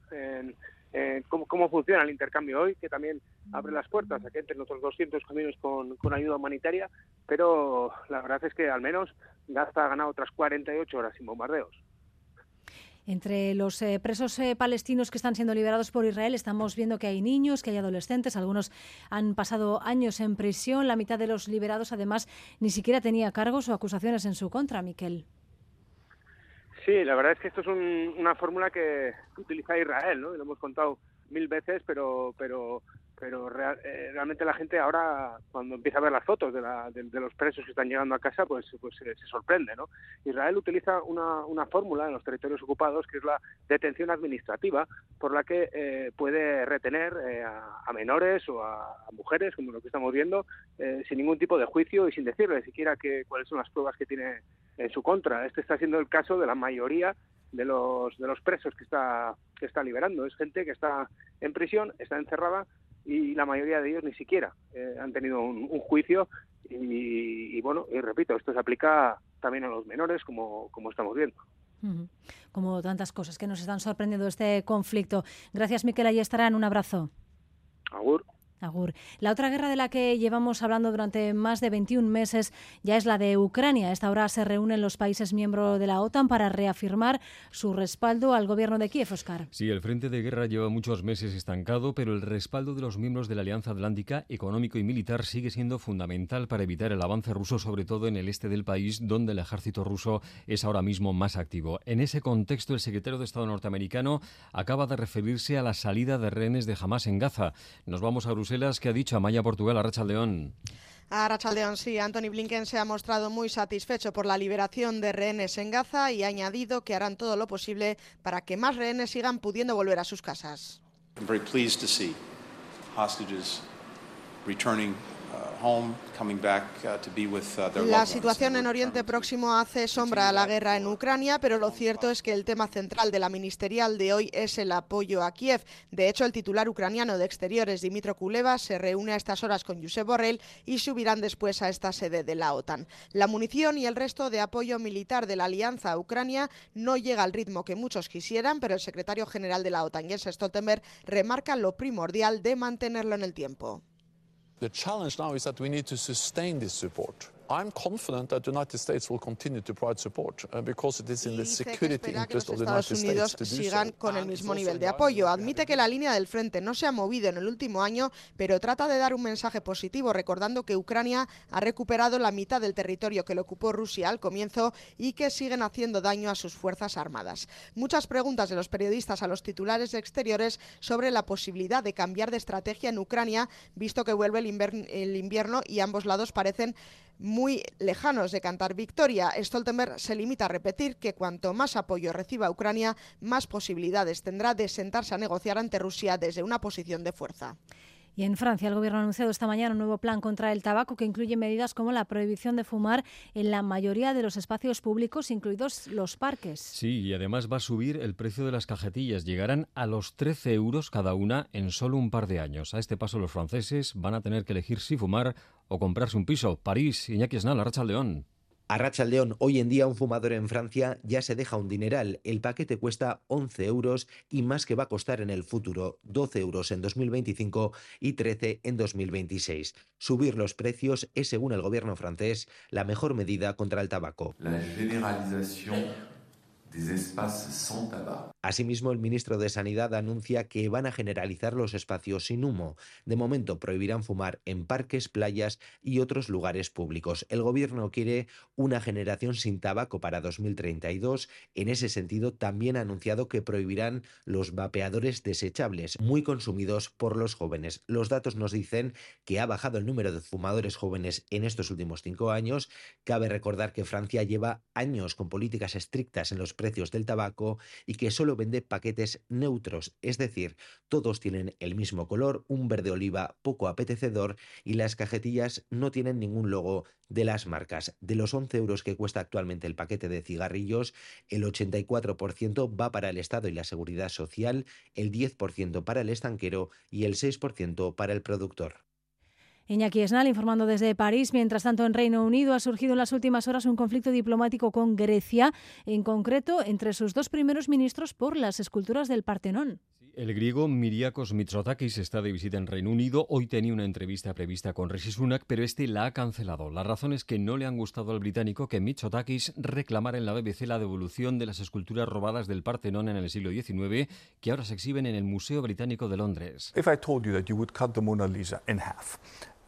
cómo, funciona el intercambio hoy, que también abre las puertas a que entren otros 200 caminos con, con ayuda humanitaria, pero la verdad es que al menos Gaza ha ganado otras 48 horas sin bombardeos. Entre los eh, presos eh, palestinos que están siendo liberados por Israel estamos viendo que hay niños, que hay adolescentes, algunos han pasado años en prisión, la mitad de los liberados además ni siquiera tenía cargos o acusaciones en su contra, Miquel. Sí, la verdad es que esto es una fórmula que utiliza Israel, ¿no? lo hemos contado mil veces, pero, pero pero eh, realmente la gente ahora cuando empieza a ver las fotos de, los presos que están llegando a casa pues pues se, sorprende no Israel utiliza una, una fórmula en los territorios ocupados que es la detención administrativa por la que eh, puede retener eh, a, menores o a, mujeres como lo que estamos viendo sin ningún tipo de juicio y sin decirle siquiera que cuáles son las pruebas que tiene en su contra. Este está siendo el caso de la mayoría de los de los presos que está que está liberando es gente que está en prisión está encerrada y la mayoría de ellos ni siquiera eh, han tenido un, juicio y, bueno, y repito, esto se aplica también a los menores como, como estamos viendo. Como tantas cosas que nos están sorprendiendo este conflicto. Gracias, Miquel. Ahí estarán. Un abrazo. Agur. Agur. La otra guerra de la que llevamos hablando durante más de 21 meses ya es la de Ucrania. A esta hora se reúnen los países miembros de la OTAN para reafirmar su respaldo al gobierno de Kiev, Oscar. Sí, el frente de guerra lleva muchos meses estancado, pero el respaldo de los miembros de la Alianza Atlántica, económico y militar, sigue siendo fundamental para evitar el avance ruso, sobre todo en el este del país, donde el ejército ruso es ahora mismo más activo. En ese contexto, el secretario de Estado norteamericano acaba de referirse a la salida de rehenes de Hamas en Gaza. Nos vamos a Bruselas, que ha dicho Amaya Portugal, a Racha León. A León, sí. Anthony Blinken se ha mostrado muy satisfecho por la liberación de rehenes en Gaza y ha añadido que harán todo lo posible para que más rehenes sigan pudiendo volver a sus casas. La situación en Oriente Próximo hace sombra a la guerra en Ucrania, pero lo cierto es que el tema central de la ministerial de hoy es el apoyo a Kiev. De hecho, el titular ucraniano de Exteriores, Dimitro Kuleva, se reúne a estas horas con Josep Borrell y subirán después a esta sede de la OTAN. La munición y el resto de apoyo militar de la alianza a Ucrania no llega al ritmo que muchos quisieran, pero el secretario general de la OTAN, Jens Stoltenberg, remarca lo primordial de mantenerlo en el tiempo. The challenge now is that we need to sustain this support. I'm confident that the United States will continue to provide support uh, because it is in the security interest of the United States to do sigan con el mismo nivel de apoyo. Admite que la línea del frente no se ha movido en el último año, pero trata de dar un mensaje positivo, recordando que Ucrania ha recuperado la mitad del territorio que le ocupó Rusia al comienzo y que siguen haciendo daño a sus fuerzas armadas. Muchas preguntas de los periodistas a los titulares exteriores sobre la posibilidad de cambiar de estrategia en Ucrania, visto que vuelve el invierno y ambos lados parecen muy lejanos de cantar victoria. Stoltenberg se limita a repetir que cuanto más apoyo reciba Ucrania, más posibilidades tendrá de sentarse a negociar ante Rusia desde una posición de fuerza. Y en Francia, el Gobierno ha anunciado esta mañana un nuevo plan contra el tabaco que incluye medidas como la prohibición de fumar en la mayoría de los espacios públicos, incluidos los parques. Sí, y además va a subir el precio de las cajetillas. Llegarán a los 13 euros cada una en solo un par de años. A este paso, los franceses van a tener que elegir si fumar o comprarse un piso. París, Iñaki Esnal, Racha León. A Racha León, hoy en día un fumador en Francia ya se deja un dineral. El paquete cuesta 11 euros y más que va a costar en el futuro, 12 euros en 2025 y 13 en 2026. Subir los precios es, según el gobierno francés, la mejor medida contra el tabaco. La Asimismo, el ministro de Sanidad anuncia que van a generalizar los espacios sin humo. De momento prohibirán fumar en parques, playas y otros lugares públicos. El gobierno quiere una generación sin tabaco para 2032. En ese sentido, también ha anunciado que prohibirán los vapeadores desechables, muy consumidos por los jóvenes. Los datos nos dicen que ha bajado el número de fumadores jóvenes en estos últimos cinco años. Cabe recordar que Francia lleva años con políticas estrictas en los precios del tabaco y que solo vende paquetes neutros, es decir, todos tienen el mismo color, un verde oliva poco apetecedor y las cajetillas no tienen ningún logo de las marcas. De los 11 euros que cuesta actualmente el paquete de cigarrillos, el 84% va para el Estado y la Seguridad Social, el 10% para el estanquero y el 6% para el productor. Iñaki Esnal informando desde París. Mientras tanto, en Reino Unido ha surgido en las últimas horas un conflicto diplomático con Grecia, en concreto entre sus dos primeros ministros por las esculturas del Partenón. El griego Miriakos Mitsotakis está de visita en Reino Unido. Hoy tenía una entrevista prevista con Rishi Sunak, pero este la ha cancelado. La razón es que no le han gustado al británico que Mitsotakis reclamara en la BBC la devolución de las esculturas robadas del Partenón en el siglo XIX, que ahora se exhiben en el Museo Británico de Londres. If I told you that you would cut the Mona Lisa in half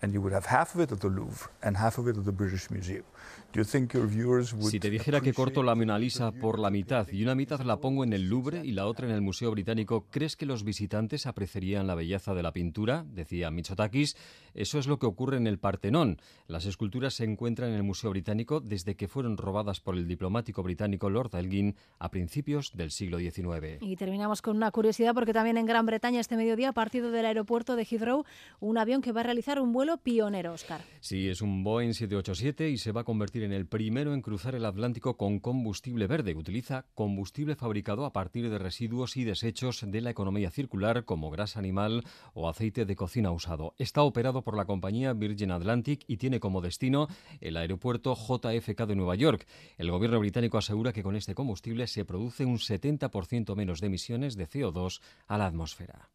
and you would have half of it at the Louvre and half of it at the British Museum, Si te dijera que corto la Mona Lisa por la mitad y una mitad la pongo en el Louvre y la otra en el Museo Británico, ¿crees que los visitantes apreciarían la belleza de la pintura? Decía Mitsotakis. Eso es lo que ocurre en el Partenón. Las esculturas se encuentran en el Museo Británico desde que fueron robadas por el diplomático británico Lord Elgin a principios del siglo XIX. Y terminamos con una curiosidad porque también en Gran Bretaña este mediodía, partido del aeropuerto de Heathrow, un avión que va a realizar un vuelo pionero, Oscar. Sí, es un Boeing 787 y se va a convertir en el primero en cruzar el Atlántico con combustible verde. Utiliza combustible fabricado a partir de residuos y desechos de la economía circular como grasa animal o aceite de cocina usado. Está operado por la compañía Virgin Atlantic y tiene como destino el aeropuerto JFK de Nueva York. El gobierno británico asegura que con este combustible se produce un 70% menos de emisiones de CO2 a la atmósfera.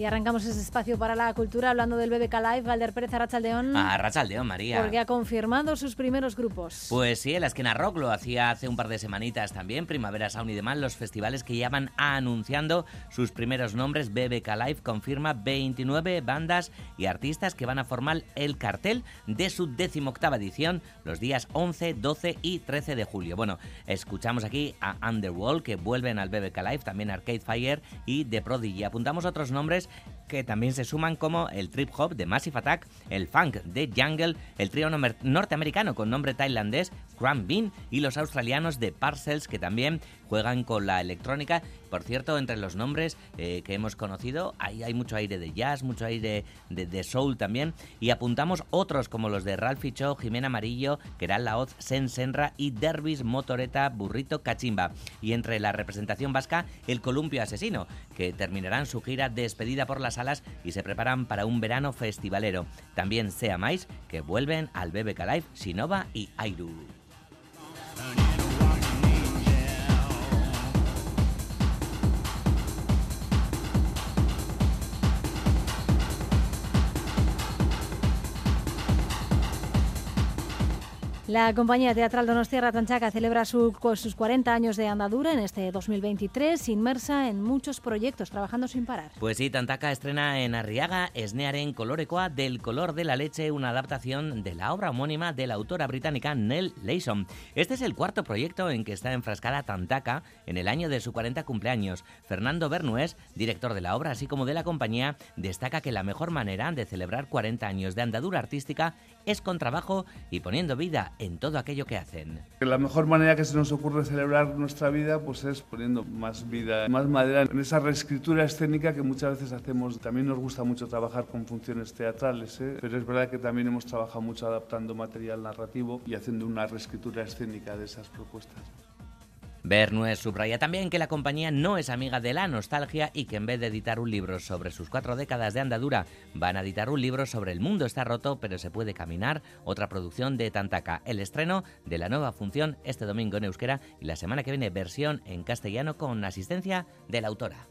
Y arrancamos ese espacio para la cultura hablando del BBK Live. Valder Pérez, Arrachaldeón. Arrachaldeón, María. Porque ha confirmado sus primeros grupos. Pues sí, el Esquena Rock lo hacía hace un par de semanitas también. Primavera Sound y demás, los festivales que ya van anunciando sus primeros nombres. BBK Live confirma 29 bandas y artistas que van a formar el cartel de su decimoctava edición los días 11, 12 y 13 de julio. Bueno, escuchamos aquí a Underworld que vuelven al BBK Live, también Arcade Fire y The Prodigy. Apuntamos otros nombres que también se suman como el trip hop de Massive Attack, el funk de Jungle, el trío norteamericano con nombre tailandés Cram Bean y los australianos de Parcels que también juegan con la electrónica. Por cierto, entre los nombres eh, que hemos conocido hay, hay mucho aire de jazz, mucho aire de, soul también. Y apuntamos otros como los de Ralphie Cho, Jimena Amarillo, Keral Laoz, Sen Senra y Derbis Motoreta Burrito Cachimba. Y entre la representación vasca, el Columpio Asesino, que terminarán su gira despedida por las alas y se preparan para un verano festivalero. También Sea Mais, que vuelven al BBK Live, Sinova y Airu. La compañía teatral Donostia Tanchaca celebra sus 40 años de andadura en este 2023, inmersa en muchos proyectos, trabajando sin parar. Pues sí, Tantaca estrena en Arriaga Esnearen Colorecoa del color de la leche, una adaptación de la obra homónima de la autora británica Nell Leyson. Este es el cuarto proyecto en que está enfrascada Tantaca en el año de su 40 cumpleaños. Fernando Bernués, director de la obra, así como de la compañía, destaca que la mejor manera de celebrar 40 años de andadura artística es con trabajo y poniendo vida en todo aquello que hacen. La mejor manera que se nos ocurre celebrar nuestra vida pues es poniendo más vida, más madera en esa reescritura escénica que muchas veces hacemos. También nos gusta mucho trabajar con funciones teatrales, ¿eh? pero es verdad que también hemos trabajado mucho adaptando material narrativo y haciendo una reescritura escénica de esas propuestas. Bernues subraya también que la compañía no es amiga de la nostalgia y que en vez de editar un libro sobre sus cuatro décadas de andadura, van a editar un libro sobre El mundo está roto pero se puede caminar, otra producción de Tantaca. El estreno de la nueva función este domingo en euskera y la semana que viene versión en castellano con asistencia de la autora.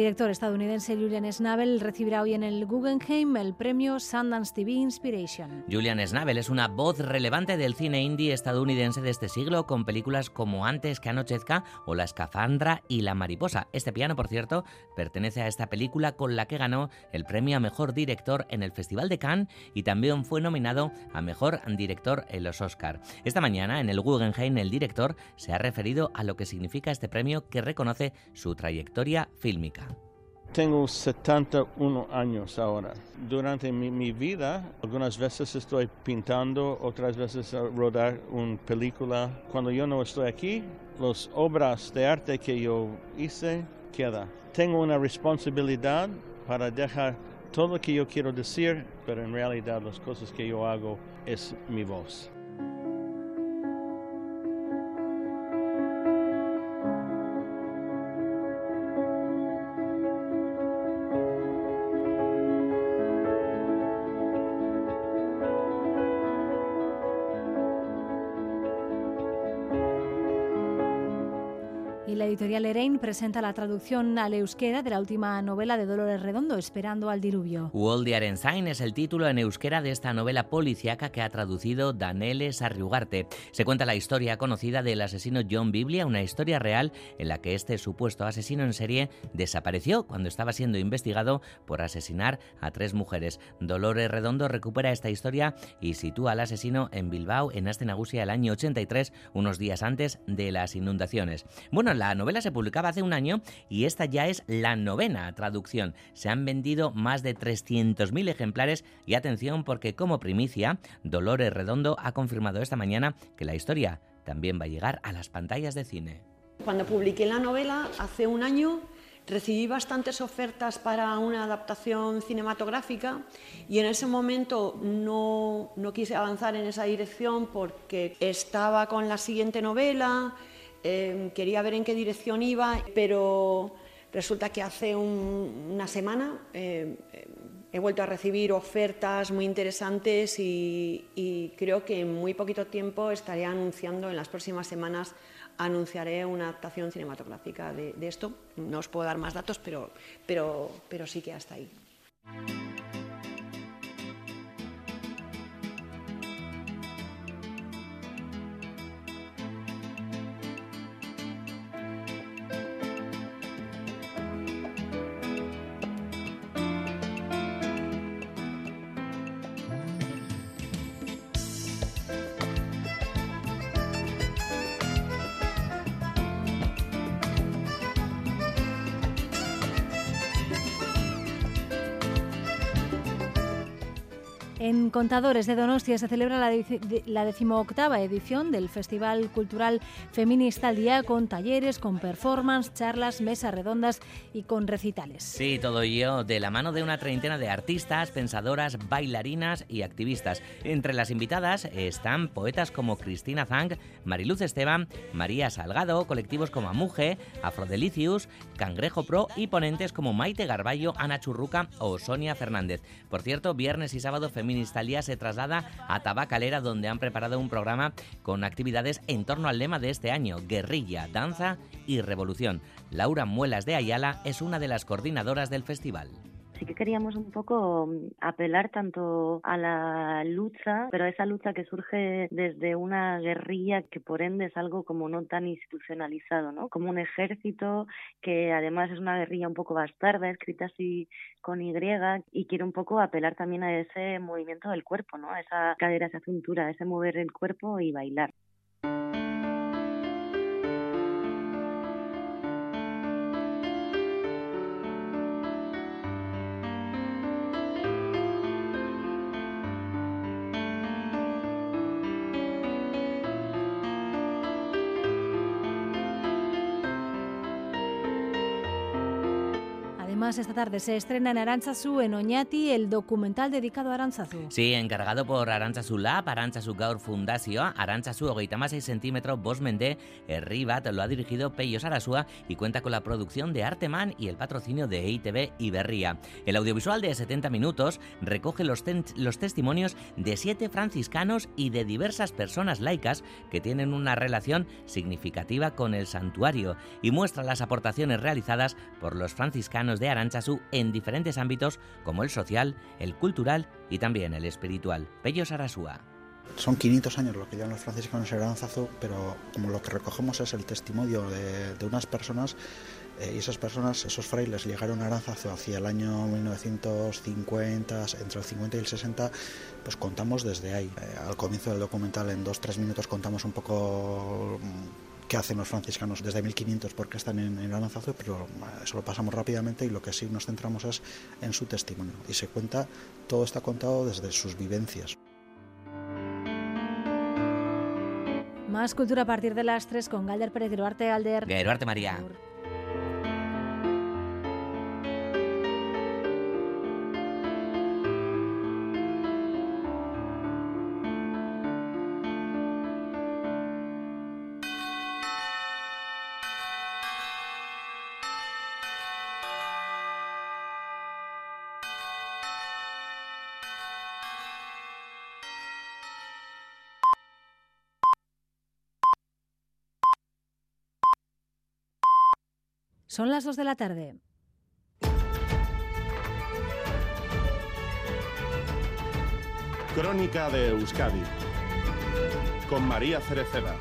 Director estadounidense Julian Schnabel recibirá hoy en el Guggenheim el premio Sundance TV Inspiration. Julian Schnabel es una voz relevante del cine indie estadounidense de este siglo, con películas como Antes que anochezca o La escafandra y La mariposa. Este piano, por cierto, pertenece a esta película con la que ganó el premio a mejor director en el Festival de Cannes y también fue nominado a mejor director en los Oscar. Esta mañana en el Guggenheim el director se ha referido a lo que significa este premio que reconoce su trayectoria fílmica. Tengo 71 años ahora. Durante mi, vida, algunas veces estoy pintando, otras veces rodar una película. Cuando yo no estoy aquí, las obras de arte que yo hice quedan. Tengo una responsabilidad para dejar todo lo que yo quiero decir, pero en realidad las cosas que yo hago es mi voz. Editorial Erein presenta la traducción al euskera de la última novela de Dolores Redondo, Esperando al diluvio. Woldi Arenzain es el título en euskera de esta novela policiaca que ha traducido Danele Sarriugarte. Se cuenta la historia conocida del asesino John Biblia, una historia real en la que este supuesto asesino en serie desapareció cuando estaba siendo investigado por asesinar a tres mujeres. Dolores Redondo recupera esta historia y sitúa al asesino en Bilbao en Astenagusia el año 83, unos días antes de las inundaciones. Bueno, la novela se publicaba hace un año y esta ya es la novena traducción. Se han vendido más de 300.000 ejemplares y atención porque como primicia, Dolores Redondo ha confirmado esta mañana que la historia también va a llegar a las pantallas de cine. Cuando publiqué la novela hace un año, recibí bastantes ofertas para una adaptación cinematográfica y en ese momento no, no, quise avanzar en esa dirección porque estaba con la siguiente novela, Em, quería ver en qué dirección iba, pero resulta que hace una semana em, he vuelto a recibir ofertas muy interesantes y, creo que en muy poquito tiempo estaré anunciando, en las próximas semanas, anunciaré una adaptación cinematográfica de, esto. No os puedo dar más datos, pero, pero, pero sí que hasta ahí. En Contadores de Donostia se celebra la, decimoctava edición del Festival Cultural Feminista al Día con talleres, con performance, charlas, mesas redondas y con recitales. Sí, todo ello de la mano de una treintena de artistas, pensadoras, bailarinas y activistas. Entre las invitadas están poetas como Cristina Zang, Mariluz Esteban, María Salgado, colectivos como Amuje, Afrodelicius, Cangrejo Pro y ponentes como Maite Garballo, Ana Churruca o Sonia Fernández. Por cierto, viernes y sábado feminista Se traslada a Tabacalera, donde han preparado un programa con actividades en torno al lema de este año, guerrilla, danza y revolución. Laura Muelas de Ayala es una de las coordinadoras del festival sí que queríamos un poco mm, apelar tanto a la lucha, pero a esa lucha que surge desde una guerrilla que por ende es algo como no tan institucionalizado, ¿no? Como un ejército que además es una guerrilla un poco bastarda, escrita así con Y y quiere un poco apelar también a ese movimiento del cuerpo, ¿no? A esa cadera, esa cintura, a ese mover el cuerpo y bailar. Además, esta tarde se estrena en Aranchazu, en Oñati, el documental dedicado a Aranchazu. Sí, encargado por Aranchazu Lab, Aranchazu Gaur Fundazio, Aranchazu hogeita 6 centímetros, Bosmende, Ribat lo ha dirigido Peyo Sarasúa y cuenta con la producción de Arteman y el patrocinio de EITV y. El audiovisual de 70 minutos recoge los, los testimonios de siete franciscanos y de diversas personas laicas que tienen una relación significativa con el santuario y muestra las aportaciones realizadas por los franciscanos de Aranchazu en diferentes ámbitos como el social, el cultural y también el espiritual. Pello Sarasúa. Son 500 años lo que llevan los franciscanos en Aranzazu, pero como lo que recogemos es el testimonio de, de unas personas eh, y esas personas, esos frailes, llegaron a Aranzazu hacia el año 1950, entre el 50 y el 60, pues contamos desde ahí. Eh, al comienzo del documental, en dos, tres minutos, contamos un poco qué hacen los franciscanos desde 1500, porque están en, en Aranzazu, pero eh, eso lo pasamos rápidamente y lo que sí nos centramos es en su testimonio. Y se cuenta, todo está contado desde sus vivencias. Más cultura a partir de las 3 con Galder Pérez, Geroarte Alder. Geroarte María. Son las 2 de la tarde. Crónica de Euskadi con María Cereceda.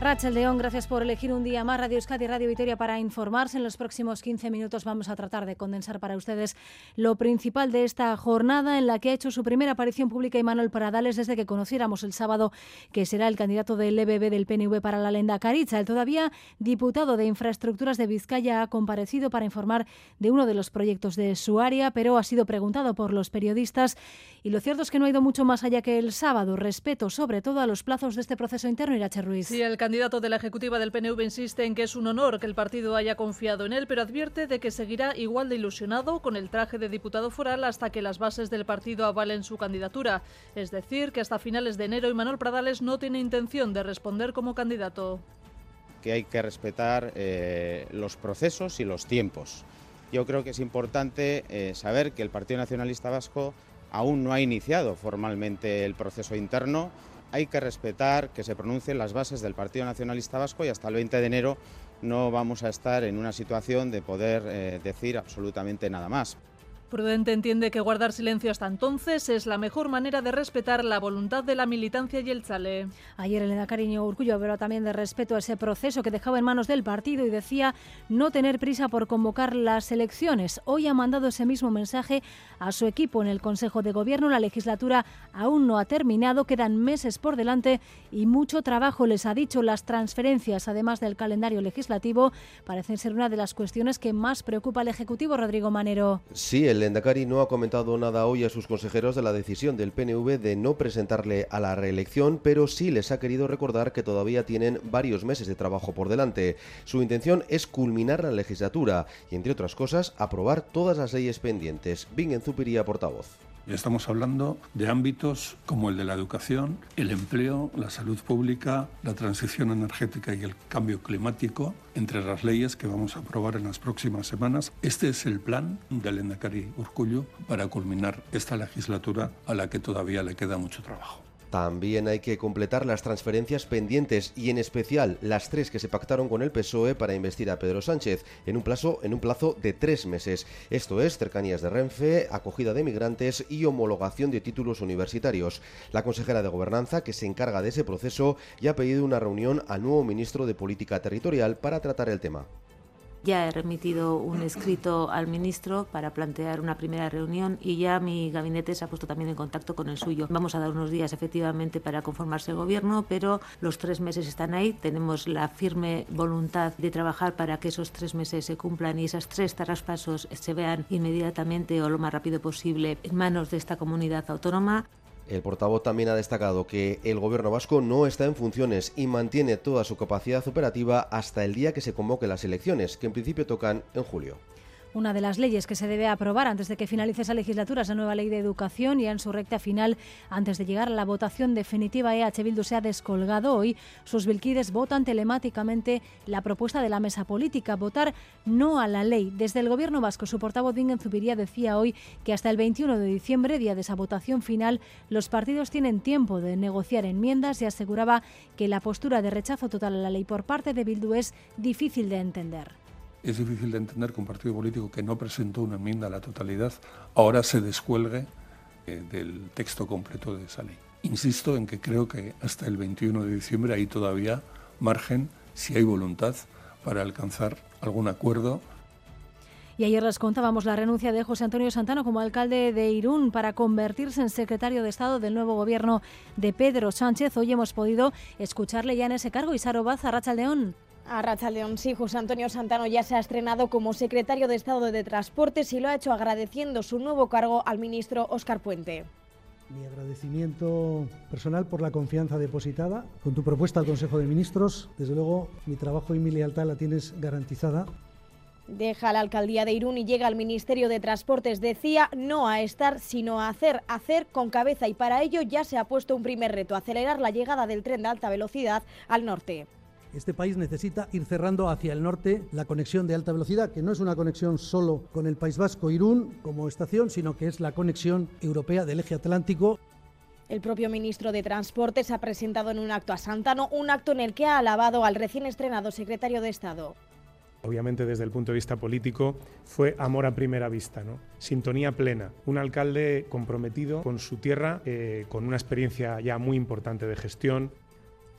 Rachel León, gracias por elegir un día más Radio Euskadi y Radio Vitoria para informarse. En los próximos 15 minutos vamos a tratar de condensar para ustedes lo principal de esta jornada en la que ha hecho su primera aparición pública Manuel Paradales desde que conociéramos el sábado que será el candidato del EBB del PNV para la lenda Caritza. El todavía diputado de Infraestructuras de Vizcaya ha comparecido para informar de uno de los proyectos de su área, pero ha sido preguntado por los periodistas y lo cierto es que no ha ido mucho más allá que el sábado. Respeto sobre todo a los plazos de este proceso interno, Irache Ruiz. Candidato de la Ejecutiva del PNV insiste en que es un honor que el partido haya confiado en él, pero advierte de que seguirá igual de ilusionado con el traje de diputado foral hasta que las bases del partido avalen su candidatura. Es decir, que hasta finales de enero Manuel Pradales no tiene intención de responder como candidato. Que hay que respetar eh, los procesos y los tiempos. Yo creo que es importante eh, saber que el Partido Nacionalista Vasco aún no ha iniciado formalmente el proceso interno. Hay que respetar que se pronuncien las bases del Partido Nacionalista Vasco y hasta el 20 de enero no vamos a estar en una situación de poder eh, decir absolutamente nada más. Prudente entiende que guardar silencio hasta entonces es la mejor manera de respetar la voluntad de la militancia y el chale. Ayer Elena Cariño Urcullo habló también de respeto a ese proceso que dejaba en manos del partido y decía no tener prisa por convocar las elecciones. Hoy ha mandado ese mismo mensaje a su equipo en el Consejo de Gobierno. La legislatura aún no ha terminado, quedan meses por delante y mucho trabajo, les ha dicho. Las transferencias, además del calendario legislativo, parecen ser una de las cuestiones que más preocupa al Ejecutivo, Rodrigo Manero. Sí, el Endacari no ha comentado nada hoy a sus consejeros de la decisión del PNV de no presentarle a la reelección, pero sí les ha querido recordar que todavía tienen varios meses de trabajo por delante. Su intención es culminar la legislatura y, entre otras cosas, aprobar todas las leyes pendientes. Bingen Zupiría, portavoz. Estamos hablando de ámbitos como el de la educación, el empleo, la salud pública, la transición energética y el cambio climático, entre las leyes que vamos a aprobar en las próximas semanas. Este es el plan del Endacari Urcullo para culminar esta legislatura a la que todavía le queda mucho trabajo. También hay que completar las transferencias pendientes y en especial las tres que se pactaron con el PSOE para investir a Pedro Sánchez en un plazo, de tres meses. Esto es cercanías de Renfe, acogida de migrantes y homologación de títulos universitarios. La consejera de Gobernanza, que se encarga de ese proceso, ya ha pedido una reunión al nuevo ministro de Política Territorial para tratar el tema. Ya he remitido un escrito al ministro para plantear una primera reunión y ya mi gabinete se ha puesto también en contacto con el suyo. Vamos a dar unos días efectivamente para conformarse el gobierno, pero los tres meses están ahí. Tenemos la firme voluntad de trabajar para que esos tres meses se cumplan y esas tres traspasos se vean inmediatamente o lo más rápido posible en manos de esta comunidad autónoma. El portavoz también ha destacado que el gobierno vasco no está en funciones y mantiene toda su capacidad operativa hasta el día que se convoque las elecciones, que en principio tocan en julio. Una de las leyes que se debe aprobar antes de que finalice esa legislatura es la nueva ley de educación y en su recta final, antes de llegar a la votación definitiva, EH Bildu se ha descolgado hoy. Sus vilquides votan telemáticamente la propuesta de la mesa política, votar no a la ley. Desde el gobierno vasco, su portavoz Bingen Zubiría decía hoy que hasta el 21 de diciembre, día de esa votación final, los partidos tienen tiempo de negociar enmiendas y aseguraba que la postura de rechazo total a la ley por parte de Bildu es difícil de entender es difícil de entender que un partido político que no presentó una enmienda a la totalidad ahora se descuelgue eh, del texto completo de esa ley. Insisto en que creo que hasta el 21 de diciembre hay todavía margen, si hay voluntad, para alcanzar algún acuerdo y ayer les contábamos la renuncia de José Antonio Santano como alcalde de Irún para convertirse en secretario de Estado del nuevo gobierno de Pedro Sánchez. Hoy hemos podido escucharle ya en ese cargo. Isaro Baza, Racha León. A Racha León, sí, José Antonio Santano ya se ha estrenado como secretario de Estado de Transportes y lo ha hecho agradeciendo su nuevo cargo al ministro Óscar Puente. Mi agradecimiento personal por la confianza depositada con tu propuesta al Consejo de Ministros. Desde luego, mi trabajo y mi lealtad la tienes garantizada. Deja la alcaldía de Irún y llega al Ministerio de Transportes. Decía no a estar, sino a hacer, hacer con cabeza. Y para ello ya se ha puesto un primer reto, acelerar la llegada del tren de alta velocidad al norte. Este país necesita ir cerrando hacia el norte la conexión de alta velocidad, que no es una conexión solo con el País Vasco Irún como estación, sino que es la conexión europea del eje atlántico. El propio ministro de Transportes ha presentado en un acto a Santano un acto en el que ha alabado al recién estrenado secretario de Estado. Obviamente desde el punto de vista político fue amor a primera vista, ¿no? sintonía plena, un alcalde comprometido con su tierra, eh, con una experiencia ya muy importante de gestión.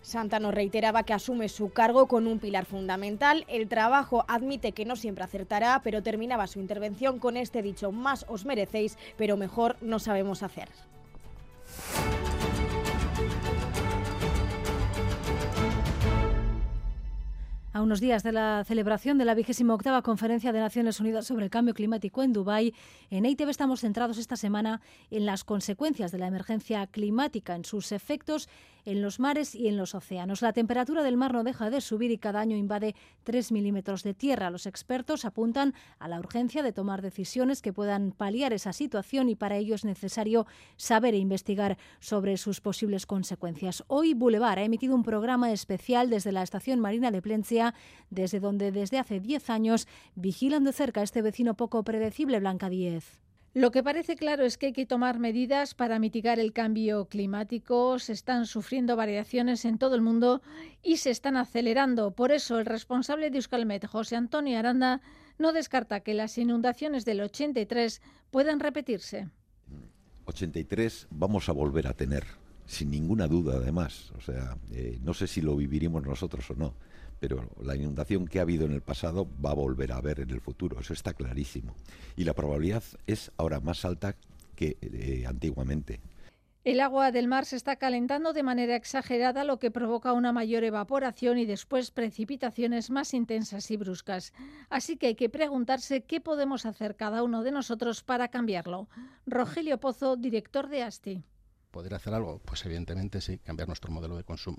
Santano reiteraba que asume su cargo con un pilar fundamental. El trabajo admite que no siempre acertará, pero terminaba su intervención con este dicho, más os merecéis, pero mejor no sabemos hacer. A unos días de la celebración de la vigésima octava Conferencia de Naciones Unidas sobre el Cambio Climático en Dubái, en EITV estamos centrados esta semana en las consecuencias de la emergencia climática, en sus efectos en los mares y en los océanos. La temperatura del mar no deja de subir y cada año invade 3 milímetros de tierra. Los expertos apuntan a la urgencia de tomar decisiones que puedan paliar esa situación y para ello es necesario saber e investigar sobre sus posibles consecuencias. Hoy Boulevard ha emitido un programa especial desde la estación marina de Plencia, desde donde desde hace 10 años vigilan de cerca a este vecino poco predecible, Blanca Díez. Lo que parece claro es que hay que tomar medidas para mitigar el cambio climático. Se están sufriendo variaciones en todo el mundo y se están acelerando. Por eso, el responsable de Euskalmet, José Antonio Aranda, no descarta que las inundaciones del 83 puedan repetirse. 83 vamos a volver a tener, sin ninguna duda, además. O sea, eh, no sé si lo viviremos nosotros o no pero la inundación que ha habido en el pasado va a volver a haber en el futuro, eso está clarísimo. Y la probabilidad es ahora más alta que eh, antiguamente. El agua del mar se está calentando de manera exagerada, lo que provoca una mayor evaporación y después precipitaciones más intensas y bruscas. Así que hay que preguntarse qué podemos hacer cada uno de nosotros para cambiarlo. Rogelio Pozo, director de ASTI. ¿Poder hacer algo? Pues evidentemente sí, cambiar nuestro modelo de consumo.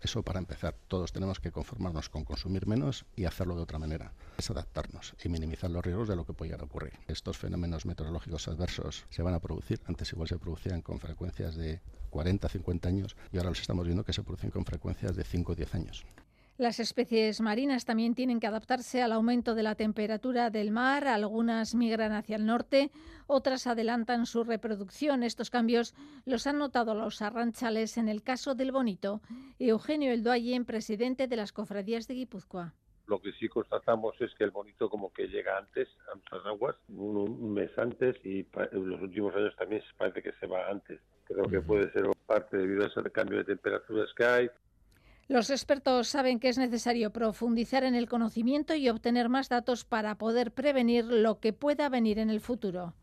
Eso para empezar. Todos tenemos que conformarnos con consumir menos y hacerlo de otra manera. Es adaptarnos y minimizar los riesgos de lo que pueda ocurrir. Estos fenómenos meteorológicos adversos se van a producir. Antes igual se producían con frecuencias de 40, 50 años y ahora los estamos viendo que se producen con frecuencias de 5 o 10 años. Las especies marinas también tienen que adaptarse al aumento de la temperatura del mar. Algunas migran hacia el norte, otras adelantan su reproducción. Estos cambios los han notado los arranchales en el caso del bonito. Eugenio Eldoayen, presidente de las cofradías de Guipúzcoa lo que sí constatamos es que el bonito como que llega antes a nuestras aguas, un, mes antes y en los últimos años también parece que se va antes. Creo que puede ser parte debido a ese cambio de temperaturas que hay, los expertos saben que es necesario profundizar en el conocimiento y obtener más datos para poder prevenir lo que pueda venir en el futuro.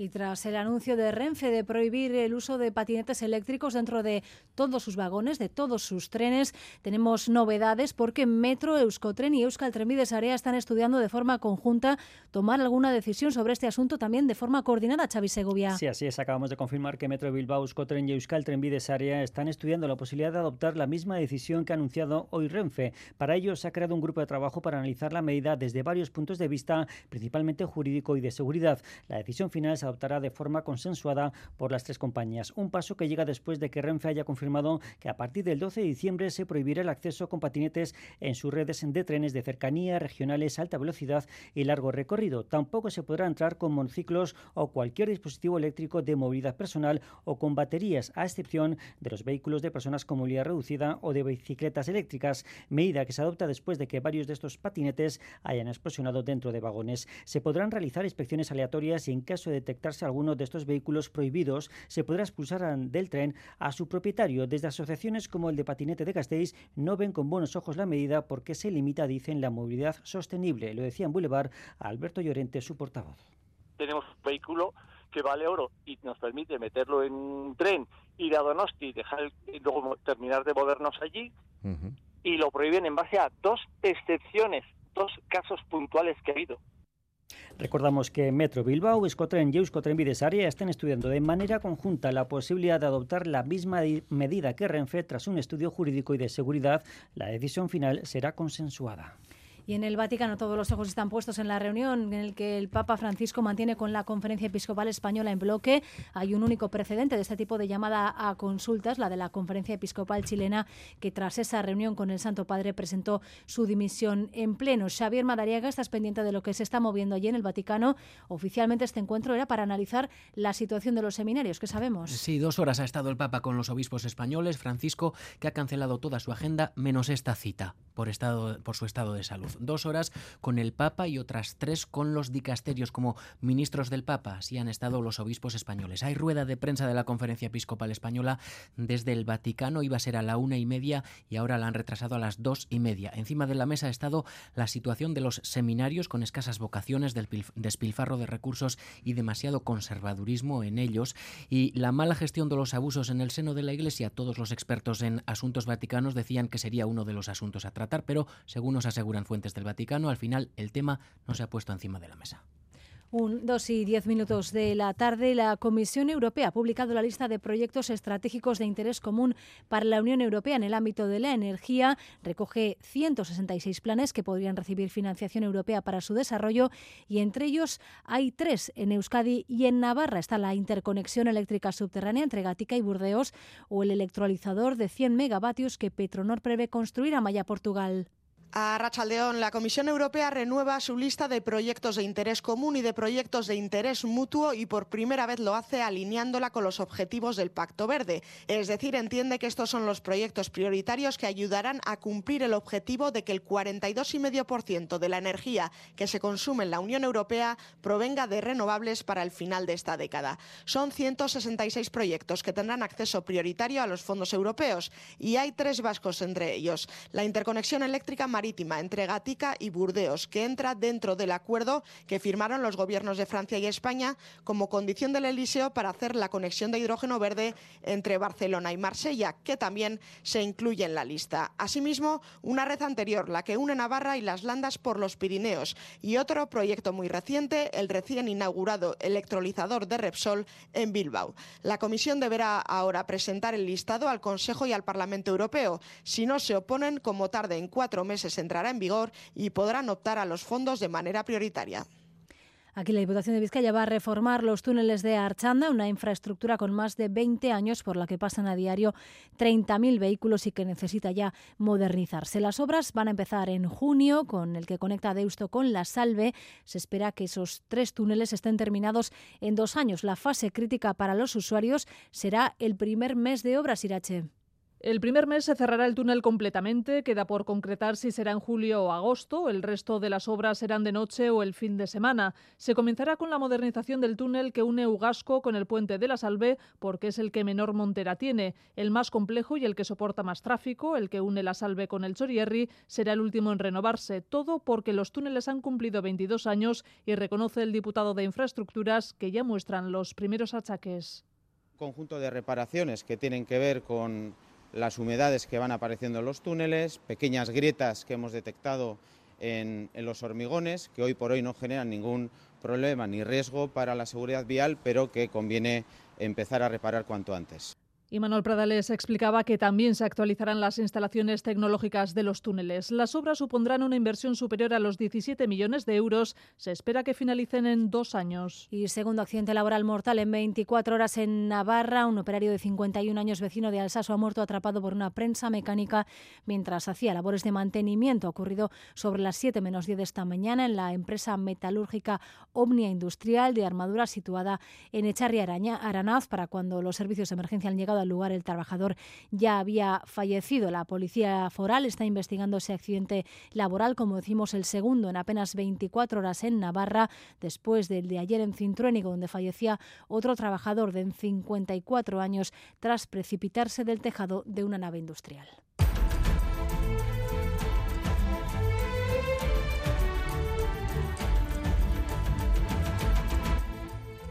Y tras el anuncio de Renfe de prohibir el uso de patinetes eléctricos dentro de todos sus vagones, de todos sus trenes, tenemos novedades porque Metro, Euskotren y Euskal Trenbides Area están estudiando de forma conjunta tomar alguna decisión sobre este asunto también de forma coordinada, Xavi Segovia. Sí, así es. Acabamos de confirmar que Metro Bilbao, Euskotren y Euskal Trenbides Area están estudiando la posibilidad de adoptar la misma decisión que ha anunciado hoy Renfe. Para ello se ha creado un grupo de trabajo para analizar la medida desde varios puntos de vista, principalmente jurídico y de seguridad. La decisión final se adoptará de forma consensuada por las tres compañías. Un paso que llega después de que Renfe haya confirmado que a partir del 12 de diciembre se prohibirá el acceso con patinetes en sus redes de trenes de cercanía, regionales, alta velocidad y largo recorrido. Tampoco se podrá entrar con monociclos o cualquier dispositivo eléctrico de movilidad personal o con baterías, a excepción de los vehículos de personas con movilidad reducida o de bicicletas eléctricas, medida que se adopta después de que varios de estos patinetes hayan explosionado dentro de vagones. Se podrán realizar inspecciones aleatorias y en caso de detectarse alguno de estos vehículos prohibidos, se podrá expulsar del tren a su propietario. Desde asociaciones como el de Patinete de Gasteiz no ven con buenos ojos la medida porque se limita, dicen, la movilidad sostenible. Lo decía en Boulevard a Alberto Llorente, su portavoz. Tenemos un vehículo que vale oro y nos permite meterlo en un tren, ir a Donosti dejar, y luego terminar de movernos allí, y lo prohíben en base a dos excepciones, dos casos puntuales que ha habido. Recordamos que Metro Bilbao, Escotren y Euskotren Bidesaria están estudiando de manera conjunta la posibilidad de adoptar la misma medida que Renfe tras un estudio jurídico y de seguridad. La decisión final será consensuada. Y en el Vaticano todos los ojos están puestos en la reunión en el que el Papa Francisco mantiene con la Conferencia Episcopal Española en bloque. Hay un único precedente de este tipo de llamada a consultas, la de la Conferencia Episcopal chilena, que tras esa reunión con el Santo Padre presentó su dimisión en pleno. Xavier Madariaga, estás pendiente de lo que se está moviendo allí en el Vaticano. Oficialmente este encuentro era para analizar la situación de los seminarios, ¿qué sabemos? Sí, dos horas ha estado el Papa con los obispos españoles, Francisco, que ha cancelado toda su agenda menos esta cita por, estado, por su estado de salud dos horas con el Papa y otras tres con los dicasterios como ministros del Papa. Así han estado los obispos españoles. Hay rueda de prensa de la Conferencia Episcopal Española desde el Vaticano. Iba a ser a la una y media y ahora la han retrasado a las dos y media. Encima de la mesa ha estado la situación de los seminarios con escasas vocaciones, del despilfarro de recursos y demasiado conservadurismo en ellos y la mala gestión de los abusos en el seno de la Iglesia. Todos los expertos en asuntos vaticanos decían que sería uno de los asuntos a tratar, pero según nos aseguran fuentes del Vaticano, al final el tema no se ha puesto encima de la mesa. Un, dos y diez minutos de la tarde, la Comisión Europea ha publicado la lista de proyectos estratégicos de interés común para la Unión Europea en el ámbito de la energía. Recoge 166 planes que podrían recibir financiación europea para su desarrollo y entre ellos hay tres en Euskadi y en Navarra. Está la interconexión eléctrica subterránea entre Gatica y Burdeos o el electrolizador de 100 megavatios que Petronor prevé construir a Maya, Portugal. A Rachaldeón, la Comisión Europea renueva su lista de proyectos de interés común y de proyectos de interés mutuo y por primera vez lo hace alineándola con los objetivos del Pacto Verde. Es decir, entiende que estos son los proyectos prioritarios que ayudarán a cumplir el objetivo de que el 42,5% de la energía que se consume en la Unión Europea provenga de renovables para el final de esta década. Son 166 proyectos que tendrán acceso prioritario a los fondos europeos y hay tres vascos entre ellos. La interconexión eléctrica marítima entre Gatica y Burdeos, que entra dentro del acuerdo que firmaron los gobiernos de Francia y España como condición del Eliseo para hacer la conexión de hidrógeno verde entre Barcelona y Marsella, que también se incluye en la lista. Asimismo, una red anterior, la que une Navarra y las Landas por los Pirineos, y otro proyecto muy reciente, el recién inaugurado electrolizador de Repsol en Bilbao. La Comisión deberá ahora presentar el listado al Consejo y al Parlamento Europeo. Si no se oponen, como tarde en cuatro meses, se entrará en vigor y podrán optar a los fondos de manera prioritaria. Aquí la Diputación de Vizcaya va a reformar los túneles de Archanda, una infraestructura con más de 20 años por la que pasan a diario 30.000 vehículos y que necesita ya modernizarse. Las obras van a empezar en junio con el que conecta Deusto con La Salve. Se espera que esos tres túneles estén terminados en dos años. La fase crítica para los usuarios será el primer mes de obras, Irache. El primer mes se cerrará el túnel completamente, queda por concretar si será en julio o agosto, el resto de las obras serán de noche o el fin de semana. Se comenzará con la modernización del túnel que une Ugasco con el puente de la Salve, porque es el que menor montera tiene. El más complejo y el que soporta más tráfico, el que une la Salve con el Chorierri, será el último en renovarse. Todo porque los túneles han cumplido 22 años y reconoce el diputado de Infraestructuras que ya muestran los primeros achaques. Conjunto de reparaciones que tienen que ver con las humedades que van apareciendo en los túneles, pequeñas grietas que hemos detectado en, en, los hormigones, que hoy por hoy no generan ningún problema ni riesgo para la seguridad vial, pero que conviene empezar a reparar cuanto antes. Y Manuel Pradales explicaba que también se actualizarán las instalaciones tecnológicas de los túneles. Las obras supondrán una inversión superior a los 17 millones de euros. Se espera que finalicen en dos años. Y segundo accidente laboral mortal en 24 horas en Navarra. Un operario de 51 años vecino de Alsaso ha muerto atrapado por una prensa mecánica mientras hacía labores de mantenimiento. Ha ocurrido sobre las 7 menos 10 de esta mañana en la empresa metalúrgica Omnia Industrial de armadura situada en Echarri Aranaz para cuando los servicios de emergencia han llegado al lugar el trabajador ya había fallecido. La policía foral está investigando ese accidente laboral, como decimos, el segundo en apenas 24 horas en Navarra, después del de ayer en Cintruénigo, donde fallecía otro trabajador de 54 años tras precipitarse del tejado de una nave industrial.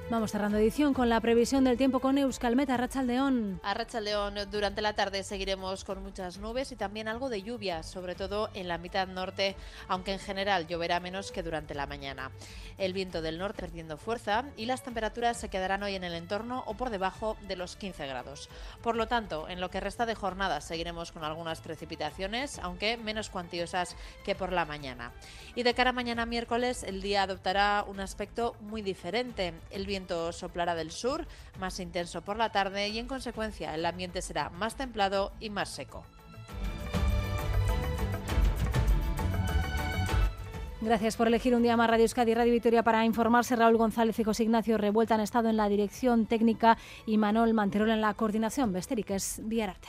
Vamos cerrando edición con la previsión del tiempo con Euskalmet, a Rachaldeón. A Rachaldeón, durante la tarde seguiremos con muchas nubes y también algo de lluvia, sobre todo en la mitad norte, aunque en general lloverá menos que durante la mañana. El viento del norte perdiendo fuerza y las temperaturas se quedarán hoy en el entorno o por debajo de los 15 grados. Por lo tanto, en lo que resta de jornada seguiremos con algunas precipitaciones, aunque menos cuantiosas que por la mañana. Y de cara a mañana miércoles, el día adoptará un aspecto muy diferente. El viento soplará del sur, más intenso por la tarde y en consecuencia el ambiente será más templado y más seco. Gracias por elegir un día más Radio Euskadi y Radio Victoria para informarse. Raúl González y José Ignacio Revuelta han estado en la dirección técnica y Manuel Manterol en la coordinación. Besterik es Arte.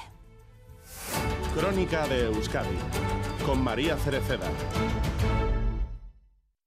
Crónica de Euskadi con María Cereceda.